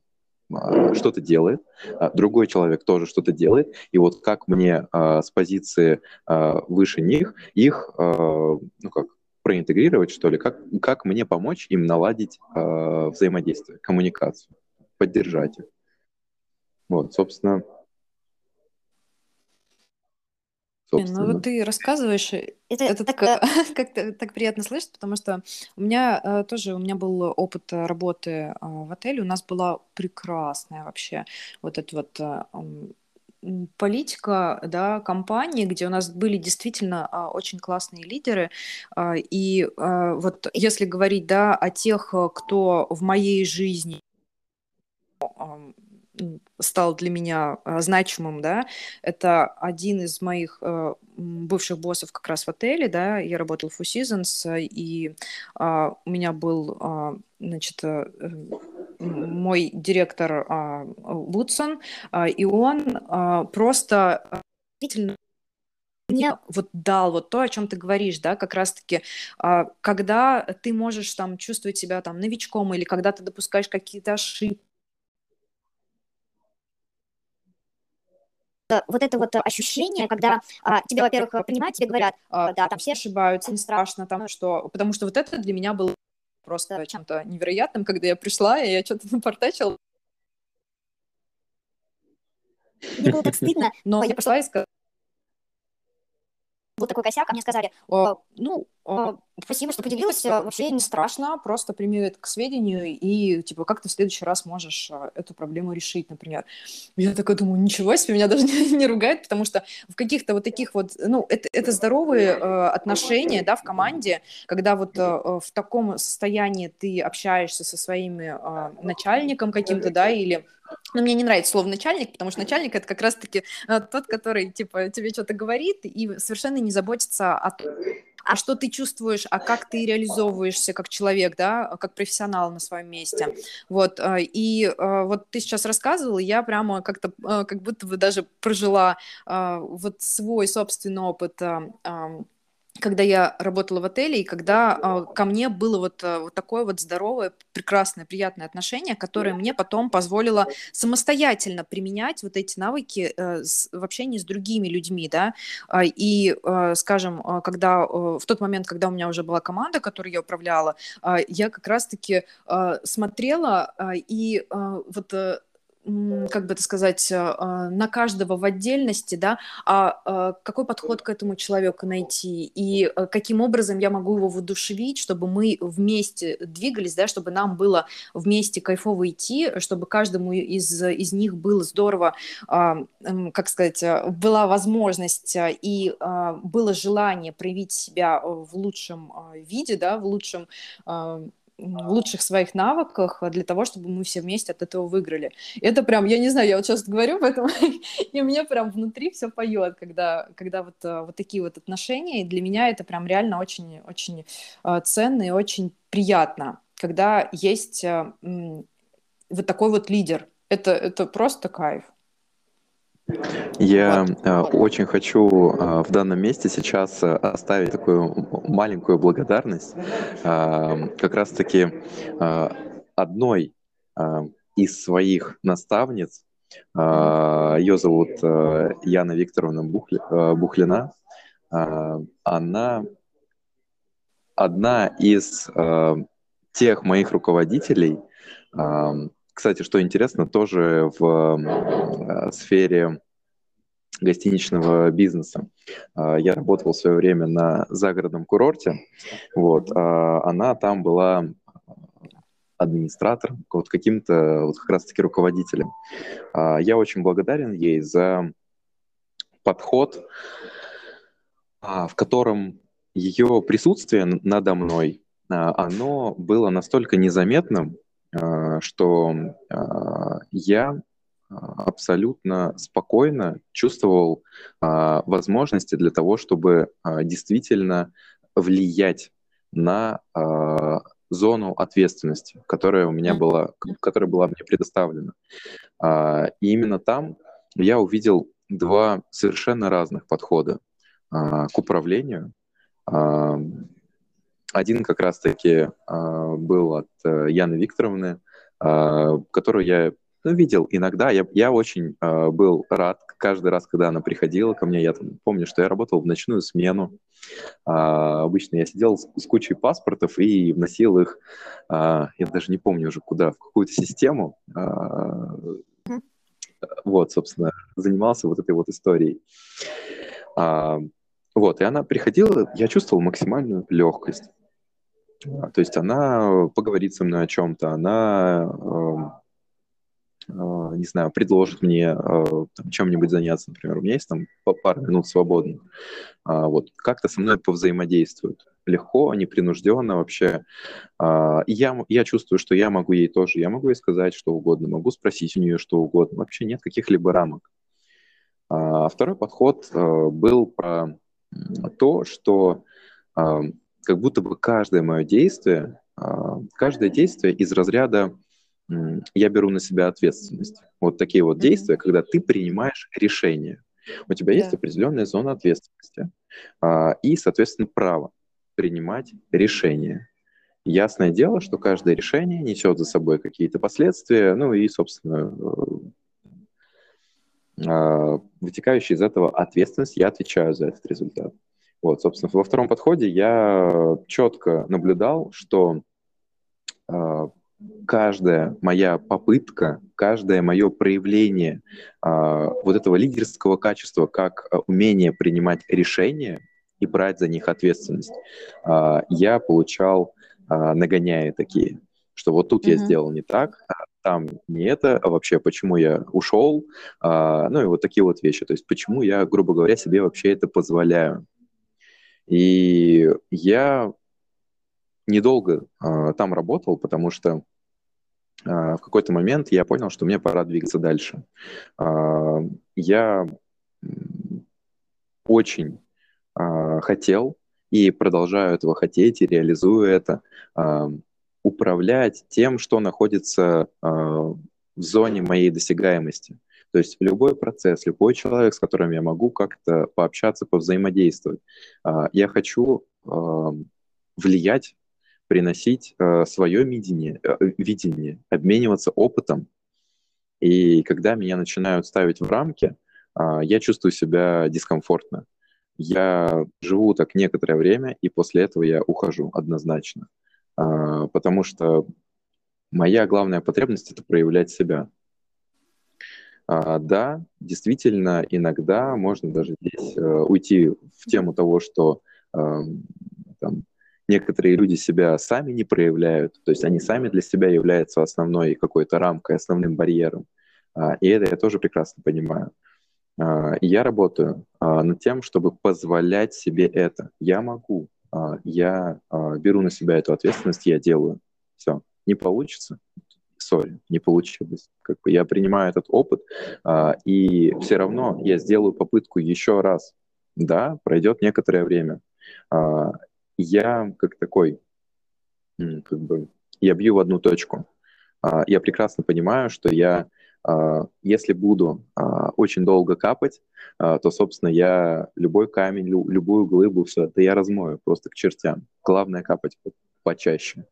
что-то делает, а другой человек тоже что-то делает, и вот как мне а, с позиции выше них их, ну как, проинтегрировать, что ли, как, как мне помочь им наладить взаимодействие, коммуникацию, поддержать их. Вот, собственно, Ну вот ты рассказываешь, это, это так, э, как-то так приятно слышать, потому что у меня э, тоже у меня был опыт работы э, в отеле, у нас была прекрасная вообще вот эта вот политика, да, компании, где у нас были действительно а, очень классные лидеры. А, и а, вот если говорить, да, о тех, кто в моей жизни стал для меня э, значимым, да, это один из моих э, бывших боссов как раз в отеле, да, я работал в Four Seasons, и э, у меня был, э, значит, э, мой директор э, Вудсон, и он э, просто мне вот дал вот то, о чем ты говоришь, да, как раз-таки, когда ты можешь там чувствовать себя там новичком или когда ты допускаешь какие-то ошибки, вот это вот ощущение, когда а, тебе, во-первых, принимают, тебе говорят, а, да, там все ошибаются, не страшно, там что, потому что вот это для меня было просто чем-то невероятным, когда я пришла, и я что-то напортачила. Мне было так стыдно. Но я пришла и сказала, был такой косяк, а мне сказали, а, ну, а, спасибо, что поделилась, а, вообще не страшно, просто прими это к сведению и, типа, как ты в следующий раз можешь эту проблему решить, например. Я такая думаю, ничего себе, меня даже не, не ругают, потому что в каких-то вот таких вот, ну, это, это здоровые э, отношения, да, в команде, когда вот э, в таком состоянии ты общаешься со своими э, начальником каким-то, да, или но мне не нравится слово начальник, потому что начальник это как раз-таки э, тот, который типа тебе что-то говорит и совершенно не заботится о том, а что ты чувствуешь, а как ты реализовываешься как человек, да, как профессионал на своем месте. Вот, э, и э, вот ты сейчас рассказывала, я прямо как-то, как будто бы даже прожила вот свой собственный опыт когда я работала в отеле, и когда э, ко мне было вот, э, вот такое вот здоровое, прекрасное, приятное отношение, которое мне потом позволило самостоятельно применять вот эти навыки э, с, в общении с другими людьми, да, э, и, э, скажем, когда э, в тот момент, когда у меня уже была команда, которую я управляла, э, я как раз-таки э, смотрела э, и э, вот э, как бы это сказать, а, а, на каждого в отдельности, да, а, а какой подход к этому человеку найти? И каким образом я могу его воодушевить, чтобы мы вместе двигались, да, чтобы нам было вместе кайфово идти, чтобы каждому из, из них было здорово, как сказать, была возможность и было желание проявить себя в лучшем виде, да, в лучшем лучших своих навыках для того, чтобы мы все вместе от этого выиграли. И это прям, я не знаю, я вот сейчас говорю, поэтому и мне прям внутри все поет, когда, когда вот, э, вот такие вот отношения, и для меня это прям реально очень, очень э, ценно и очень приятно, когда есть вот такой вот лидер. Это, это просто кайф. Я э, очень хочу э, в данном месте сейчас э, оставить такую маленькую благодарность как раз-таки одной из своих наставниц. Ее зовут Яна Викторовна Бухли, Бухлина. Она одна из тех моих руководителей, э, кстати, что интересно, тоже в э, сфере гостиничного бизнеса. Э, я работал в свое время на загородном курорте. Вот, э, она там была администратором, вот каким-то вот как раз-таки руководителем. Я очень благодарен ей за подход, в котором ее присутствие надо мной, оно было настолько незаметным, а, что а, я а, абсолютно спокойно чувствовал возможности для того, чтобы действительно влиять на зону ответственности, которая у меня была, которая была мне предоставлена. И именно там я увидел два совершенно разных подхода к управлению. Один как раз-таки э, был от э, Яны Викторовны, э, которую я ну, видел иногда. Я, я очень э, был рад каждый раз, когда она приходила ко мне. Я там, помню, что я работал в ночную смену. Э, обычно я сидел с, с кучей паспортов и вносил их, э, я даже не помню уже куда, в какую-то систему. Э, вот, собственно, занимался вот этой вот историей. А, вот, и она приходила, я чувствовал максимальную легкость. А, то есть она поговорит со мной о чем-то, она не знаю, предложит мне там, чем-нибудь заняться, например, у меня есть там пару минут свободных, вот, как-то со мной повзаимодействуют легко, непринужденно вообще. И я, я чувствую, что я могу ей тоже, я могу ей сказать что угодно, могу спросить у нее что угодно, вообще нет каких-либо рамок. Второй подход был про то, что как будто бы каждое мое действие, каждое действие из разряда я беру на себя ответственность. Вот такие вот действия, когда ты принимаешь решение. У тебя да. есть определенная зона ответственности а, и, соответственно, право принимать решения. Ясное дело, что каждое решение несет за собой какие-то последствия, ну и, собственно, а, вытекающие из этого ответственность, я отвечаю за этот результат. Вот, собственно, во втором подходе я четко наблюдал, что а, каждая моя попытка, каждое мое проявление а, вот этого лидерского качества, как а, умение принимать решения и брать за них ответственность, а, я получал а, нагоняя такие, что вот тут mm-hmm. я сделал не так, там не это, а вообще почему я ушел, а, ну и вот такие вот вещи, то есть почему я, грубо говоря, себе вообще это позволяю. И я недолго э, там работал, потому что э, в какой-то момент я понял, что мне пора двигаться дальше. Э, я очень э, хотел и продолжаю этого хотеть и реализую это, э, управлять тем, что находится э, в зоне моей досягаемости. То есть любой процесс, любой человек, с которым я могу как-то пообщаться, повзаимодействовать, э, я хочу влиять приносить э, свое видение, э, видение, обмениваться опытом. И когда меня начинают ставить в рамки, э, я чувствую себя дискомфортно. Я живу так некоторое время, и после этого я ухожу однозначно. Э, потому что моя главная потребность — это проявлять себя. А, да, действительно, иногда можно даже здесь э, уйти в тему того, что э, там, некоторые люди себя сами не проявляют, то есть они сами для себя являются основной какой-то рамкой, основным барьером. А, и это я тоже прекрасно понимаю. А, я работаю а, над тем, чтобы позволять себе это. Я могу, я беру на себя эту ответственность, я делаю. Все. Не получится, сори, не получилось. Как бы я принимаю этот опыт, и все равно я сделаю попытку еще раз. Да, пройдет некоторое время я как такой, как бы, я бью в одну точку. А, я прекрасно понимаю, что я, а, если буду а, очень долго капать, то, собственно, я любой камень, любую глыбу, все это я размою просто к чертям. Главное капать почаще,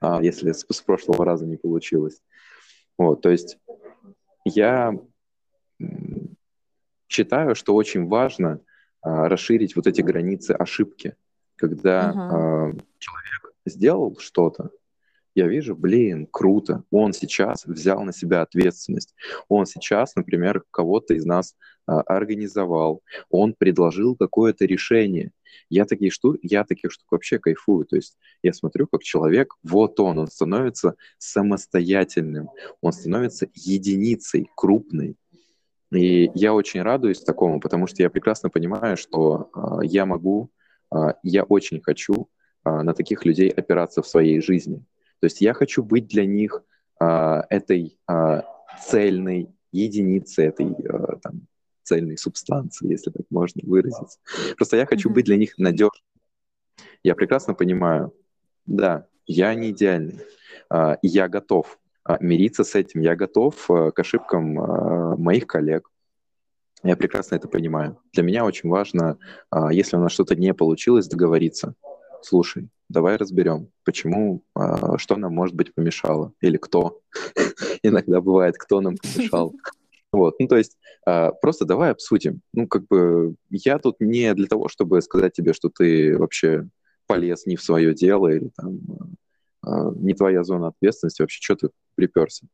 если с, с прошлого раза не получилось. Вот, то есть я считаю, что очень важно расширить вот эти границы ошибки когда uh-huh. человек сделал что-то, я вижу, блин, круто, он сейчас взял на себя ответственность, он сейчас, например, кого-то из нас организовал, он предложил какое-то решение. Я такие штуки, я таких штук вообще кайфую. То есть я смотрю, как человек, вот он, он становится самостоятельным, он становится единицей крупной. И я очень радуюсь такому, потому что я прекрасно понимаю, что э, я могу а, я очень хочу а, на таких людей опираться в своей жизни. То есть я хочу быть для них а, этой цельной единицей, этой там, цельной субстанции, если так можно выразиться. Просто я хочу mm-hmm. быть для них надежным. Я прекрасно понимаю, да, я не идеальный, я готов мириться с этим, я готов к ошибкам моих коллег, я прекрасно это понимаю. Для меня очень важно, а, если у нас что-то не получилось, договориться. Слушай, давай разберем, почему, а, что нам, может быть, помешало, или кто. Иногда бывает, кто нам помешал. Вот, ну то есть а, просто давай обсудим. Ну как бы я тут не для того, чтобы сказать тебе, что ты вообще полез не в свое дело или там не твоя зона ответственности, вообще что ты приперся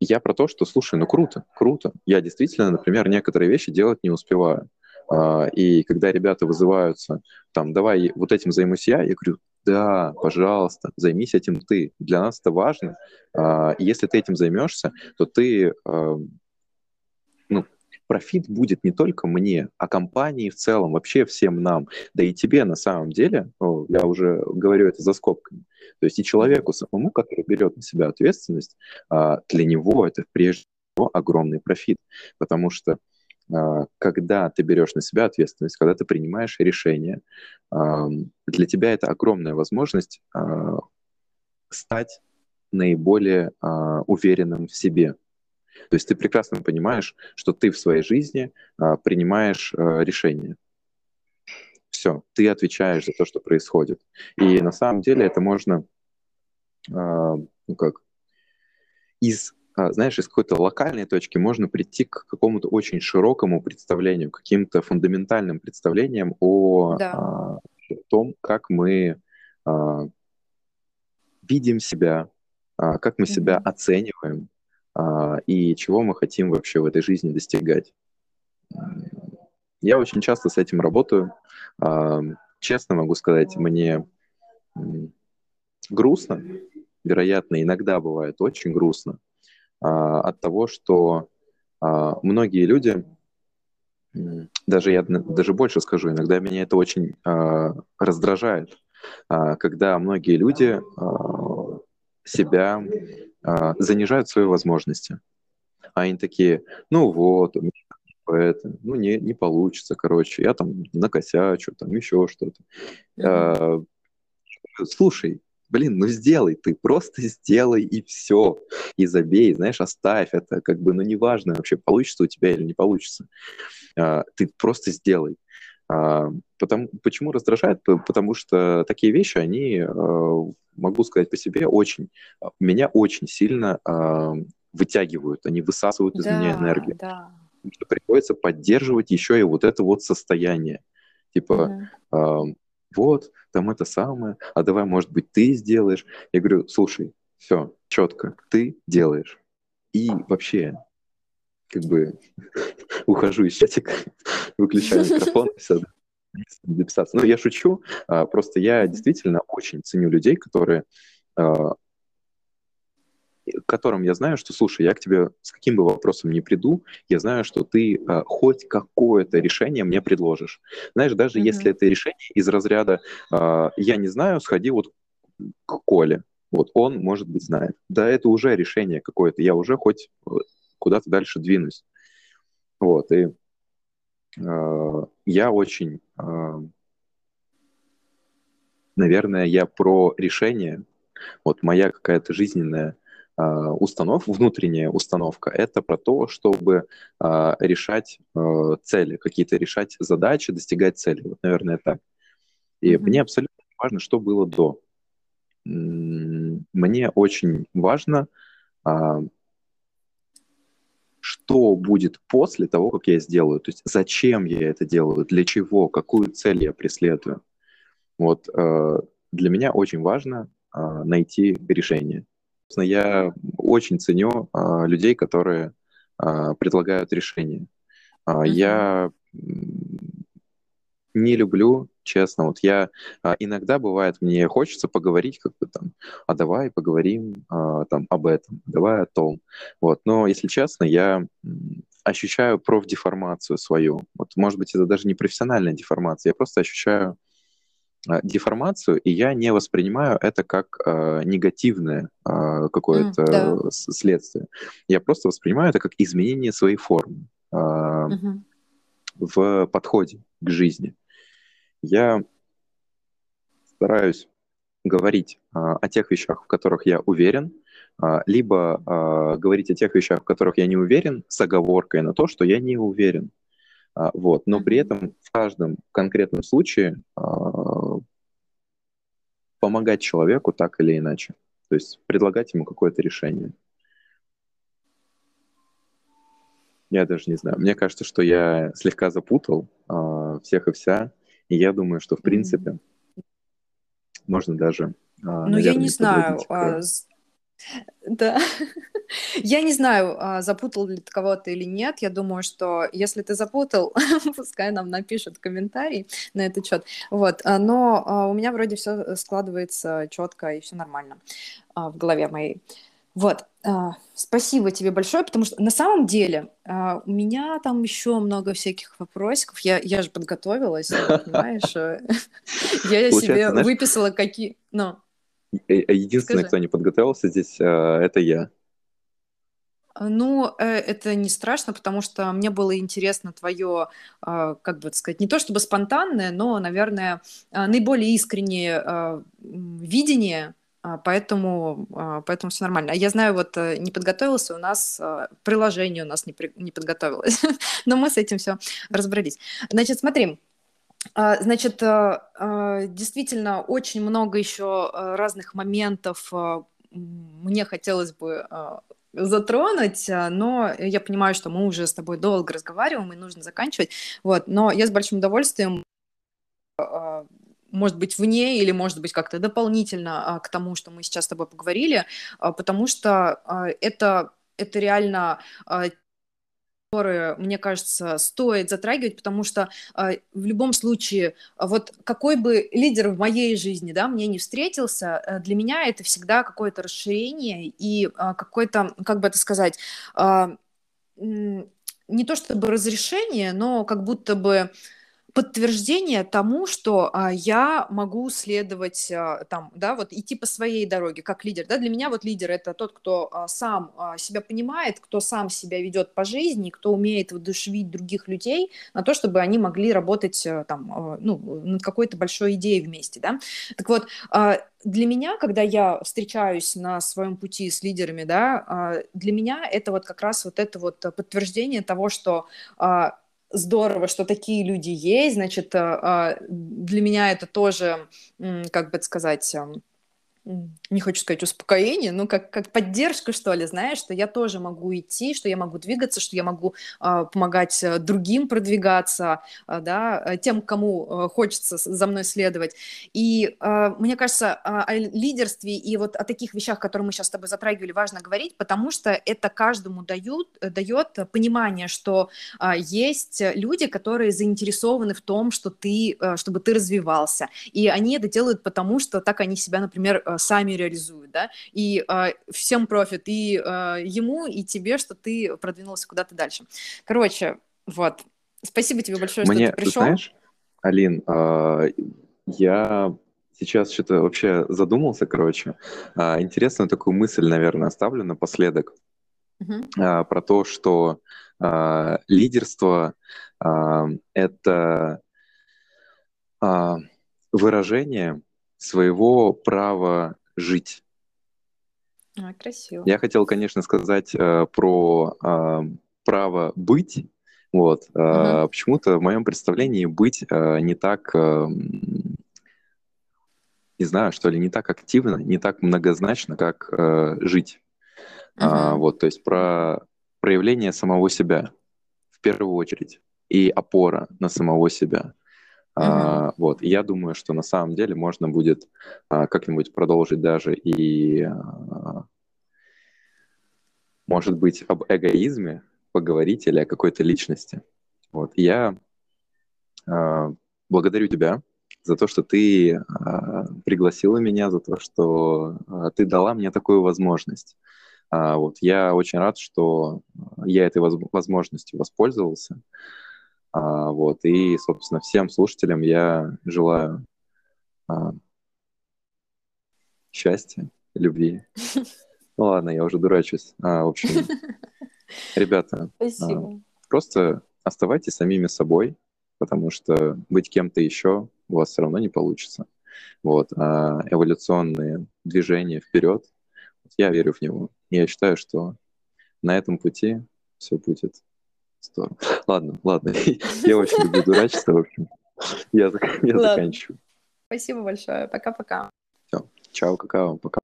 я про то, что, слушай, ну круто, круто. Я действительно, например, некоторые вещи делать не успеваю. А, и когда ребята вызываются, там, давай вот этим займусь я, я говорю, Да, пожалуйста, займись этим ты. Для нас это важно. Если ты этим займешься, то ты профит будет не только мне, а компании в целом, вообще всем нам, да и тебе на самом деле, ну, я уже говорю это за скобками, то есть и человеку самому, который берет на себя ответственность, а, для него это прежде всего огромный профит, потому что а, когда ты берешь на себя ответственность, когда ты принимаешь решение, для тебя это огромная возможность а, стать наиболее а, уверенным в себе. То есть ты прекрасно понимаешь, что ты в своей жизни принимаешь решение. Все, ты отвечаешь за то, что происходит. И на самом деле это можно, ну как, из а, знаешь, из какой-то локальной точки можно прийти к какому-то очень широкому представлению, каким-то фундаментальным представлениям о, да. а, том, как мы а, видим себя, а, как мы mm-hmm. себя оцениваем а, и чего мы хотим вообще в этой жизни достигать. Я очень часто с этим работаю. А, честно могу сказать, мне грустно, вероятно, иногда бывает очень грустно, а, от того, что а, многие люди, даже я даже больше скажу, иногда меня это очень а, раздражает, когда многие люди себя занижают свои возможности. А они такие, ну вот, это, ну не, не получится, короче, я там накосячу, там еще что-то. Mm-hmm. Слушай, блин, ну сделай ты, просто сделай и все, и забей, знаешь, оставь это, как бы, ну неважно вообще, получится у тебя или не получится, а, ты просто сделай. А, потому, почему раздражает? Потому что такие вещи, они, а, могу сказать по себе, очень, меня очень сильно вытягивают, они высасывают из да, меня энергию. Да. что приходится поддерживать еще и вот это вот состояние. Типа, mm-hmm вот, там это самое, а давай, может быть, ты сделаешь. Я говорю, слушай, все, четко, ты делаешь. И вообще, как бы, ухожу из чатика, выключаю микрофон, все, записаться. Ну, я шучу, а, просто я действительно очень ценю людей, которые а, которым я знаю, что, слушай, я к тебе с каким бы вопросом ни приду, я знаю, что ты э, хоть какое-то решение мне предложишь. Знаешь, даже mm-hmm. если это решение из разряда э, «я не знаю, сходи вот к Коле». Вот он, может быть, знает. Да, это уже решение какое-то. Я уже хоть э, куда-то дальше двинусь. Вот, и я очень, э, наверное, я про решение. Вот моя какая-то жизненная а, установ, внутренняя установка, это про то, чтобы а, решать а, цели, какие-то решать задачи, достигать цели. Вот, наверное, так. И mm-hmm. мне абсолютно важно, что было до. Мне очень важно, что будет после того, как я сделаю. То есть зачем я это делаю, для чего, какую цель я преследую. Вот для меня очень важно найти решение. Я очень ценю а, людей, которые а, предлагают решения. А, mm-hmm. Я не люблю, честно. Вот я а, иногда бывает, мне хочется поговорить как бы там, а давай поговорим а, там об этом, давай о том. Вот, но если честно, я ощущаю профдеформацию свою. Вот, может быть, это даже не профессиональная деформация, я просто ощущаю а, деформацию, и я не воспринимаю это как э, негативное э, какое-то mm, да. следствие. Я просто воспринимаю это как изменение своей формы э, mm-hmm. в подходе к жизни. Я стараюсь говорить э, о тех вещах, в которых я уверен, э, либо э, говорить о тех вещах, в которых я не уверен, с оговоркой на то, что я не уверен. А, вот. Но при этом в каждом конкретном случае а, помогать человеку так или иначе. То есть предлагать ему какое-то решение. Я даже не знаю. Мне кажется, что я слегка запутал э, всех и вся. И я думаю, что в принципе mm-hmm. можно даже. Э, ну, я не знаю. А, Да. Я не знаю, а, запутал ли ты кого-то или нет. Я думаю, что если ты запутал, пускай нам напишут комментарий на этот счет. Вот. А, но а, у меня вроде все складывается четко и все нормально в голове моей. Вот, спасибо тебе большое, потому что на самом деле у меня там еще много всяких вопросиков. Я, я же подготовилась, понимаешь? Я себе выписала какие... Ну, Единственный, Скажи. кто не подготовился здесь, это я. Ну, э, это не страшно, потому что мне было интересно твое, как бы сказать, не то чтобы спонтанное, но, наверное, наиболее искреннее видение а, поэтому, а, поэтому все нормально. А я знаю, вот э, не подготовился, у нас а, приложение у нас не, при, не подготовилось, но мы с этим все разобрались. Значит, смотри, Значит, действительно, очень много еще разных моментов мне хотелось бы затронуть, но я понимаю, что мы уже с тобой долго разговариваем, и нужно заканчивать. Вот, но я с большим удовольствием может быть, вне или, может быть, как-то дополнительно а, к тому, что мы сейчас с тобой поговорили, а, потому что а, это, это реально которые, мне кажется, стоит затрагивать, потому что э, в любом случае, вот какой бы лидер в моей жизни, да, мне не встретился, э, для меня это всегда какое-то расширение и э, какое-то, как бы это сказать, э, не то чтобы разрешение, но как будто бы подтверждение тому, что а, я могу следовать а, там, да, вот идти по своей дороге как лидер. Да? Для меня вот лидер это тот, кто а, сам а, себя понимает, кто сам себя ведет по жизни, кто умеет вдушевить других людей на то, чтобы они могли работать а, там, а, ну, над какой-то большой идеей вместе. Да? Так вот, а, для меня, когда я встречаюсь на своем пути с лидерами, да, а, для меня это вот как раз вот это вот подтверждение того, что а, здорово, что такие люди есть, значит, а, а, для меня это тоже, как бы сказать, не хочу сказать успокоение, но как, как поддержка, что ли, знаешь, что я тоже могу идти, что я могу двигаться, что я могу э, помогать э, другим продвигаться, э, да, э, тем, кому э, хочется за мной следовать. И э, мне кажется, о, лидерстве и вот о таких вещах, которые мы сейчас с тобой затрагивали, важно говорить, потому что это каждому дают, дает понимание, что э, есть люди, которые заинтересованы в том, что ты, э, чтобы ты развивался. И они это делают потому, что так они себя, например, сами реализуют, да, и э, всем профит, и э, ему, и тебе, что ты продвинулся куда-то дальше. Короче, вот. Спасибо тебе большое, Мне, что ты пришел. знаешь, Алин, э, я сейчас что-то вообще задумался, короче. Э, интересную такую мысль, наверное, оставлю напоследок uh-huh. э, про то, что э, лидерство э, это э, выражение своего права жить. А, красиво. Я хотел, конечно, сказать э, про э, право быть. Вот. Угу. Э, почему-то в моем представлении быть э, не так, э, не знаю, что ли, не так активно, не так многозначно, как э, жить. Угу. А, вот, то есть про проявление самого себя в первую очередь и опора на самого себя. Uh-huh. вот, я думаю, что на самом деле можно будет а, как-нибудь продолжить даже и, а, может быть, об эгоизме поговорить или о какой-то личности. Вот, я а, благодарю тебя за то, что ты а, пригласила меня, за то, что а, ты дала мне такую возможность. А, вот, я очень рад, что я этой возможностью воспользовался. Вот, и, собственно, всем слушателям я желаю а, счастья, любви. Ну ладно, я уже дурачусь. А, в общем, ребята, а, просто оставайтесь самими собой, потому что быть кем-то еще у вас все равно не получится. Вот, а эволюционные движения вперед, я верю в него. Я считаю, что на этом пути все будет Здорово. Ладно, ладно. Я очень люблю дурачество, в общем. Я, я заканчиваю. Спасибо большое. Пока-пока. Все. Чао, какао. Пока.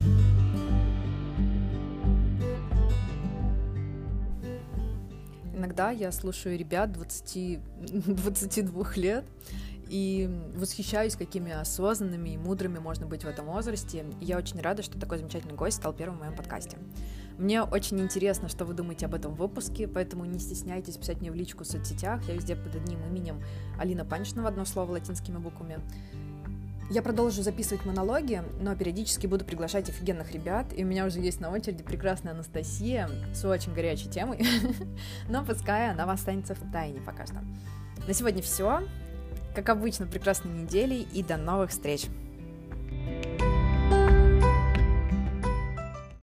Иногда я слушаю ребят 20, 22 лет, И восхищаюсь, какими осознанными и мудрыми можно быть в этом возрасте. Я очень рада, что такой замечательный гость стал первым в моем подкасте. Мне очень интересно, что вы думаете об этом выпуске, поэтому не стесняйтесь писать мне в личку в соцсетях. Я везде под одним именем Алина Панчинова, одно слово латинскими буквами. Я продолжу записывать монологи, но периодически буду приглашать офигенных ребят, и у меня уже есть на очереди прекрасная Анастасия с очень горячей темой, но пускай она останется в тайне пока что. На сегодня все. Как обычно, прекрасной недели и до новых встреч!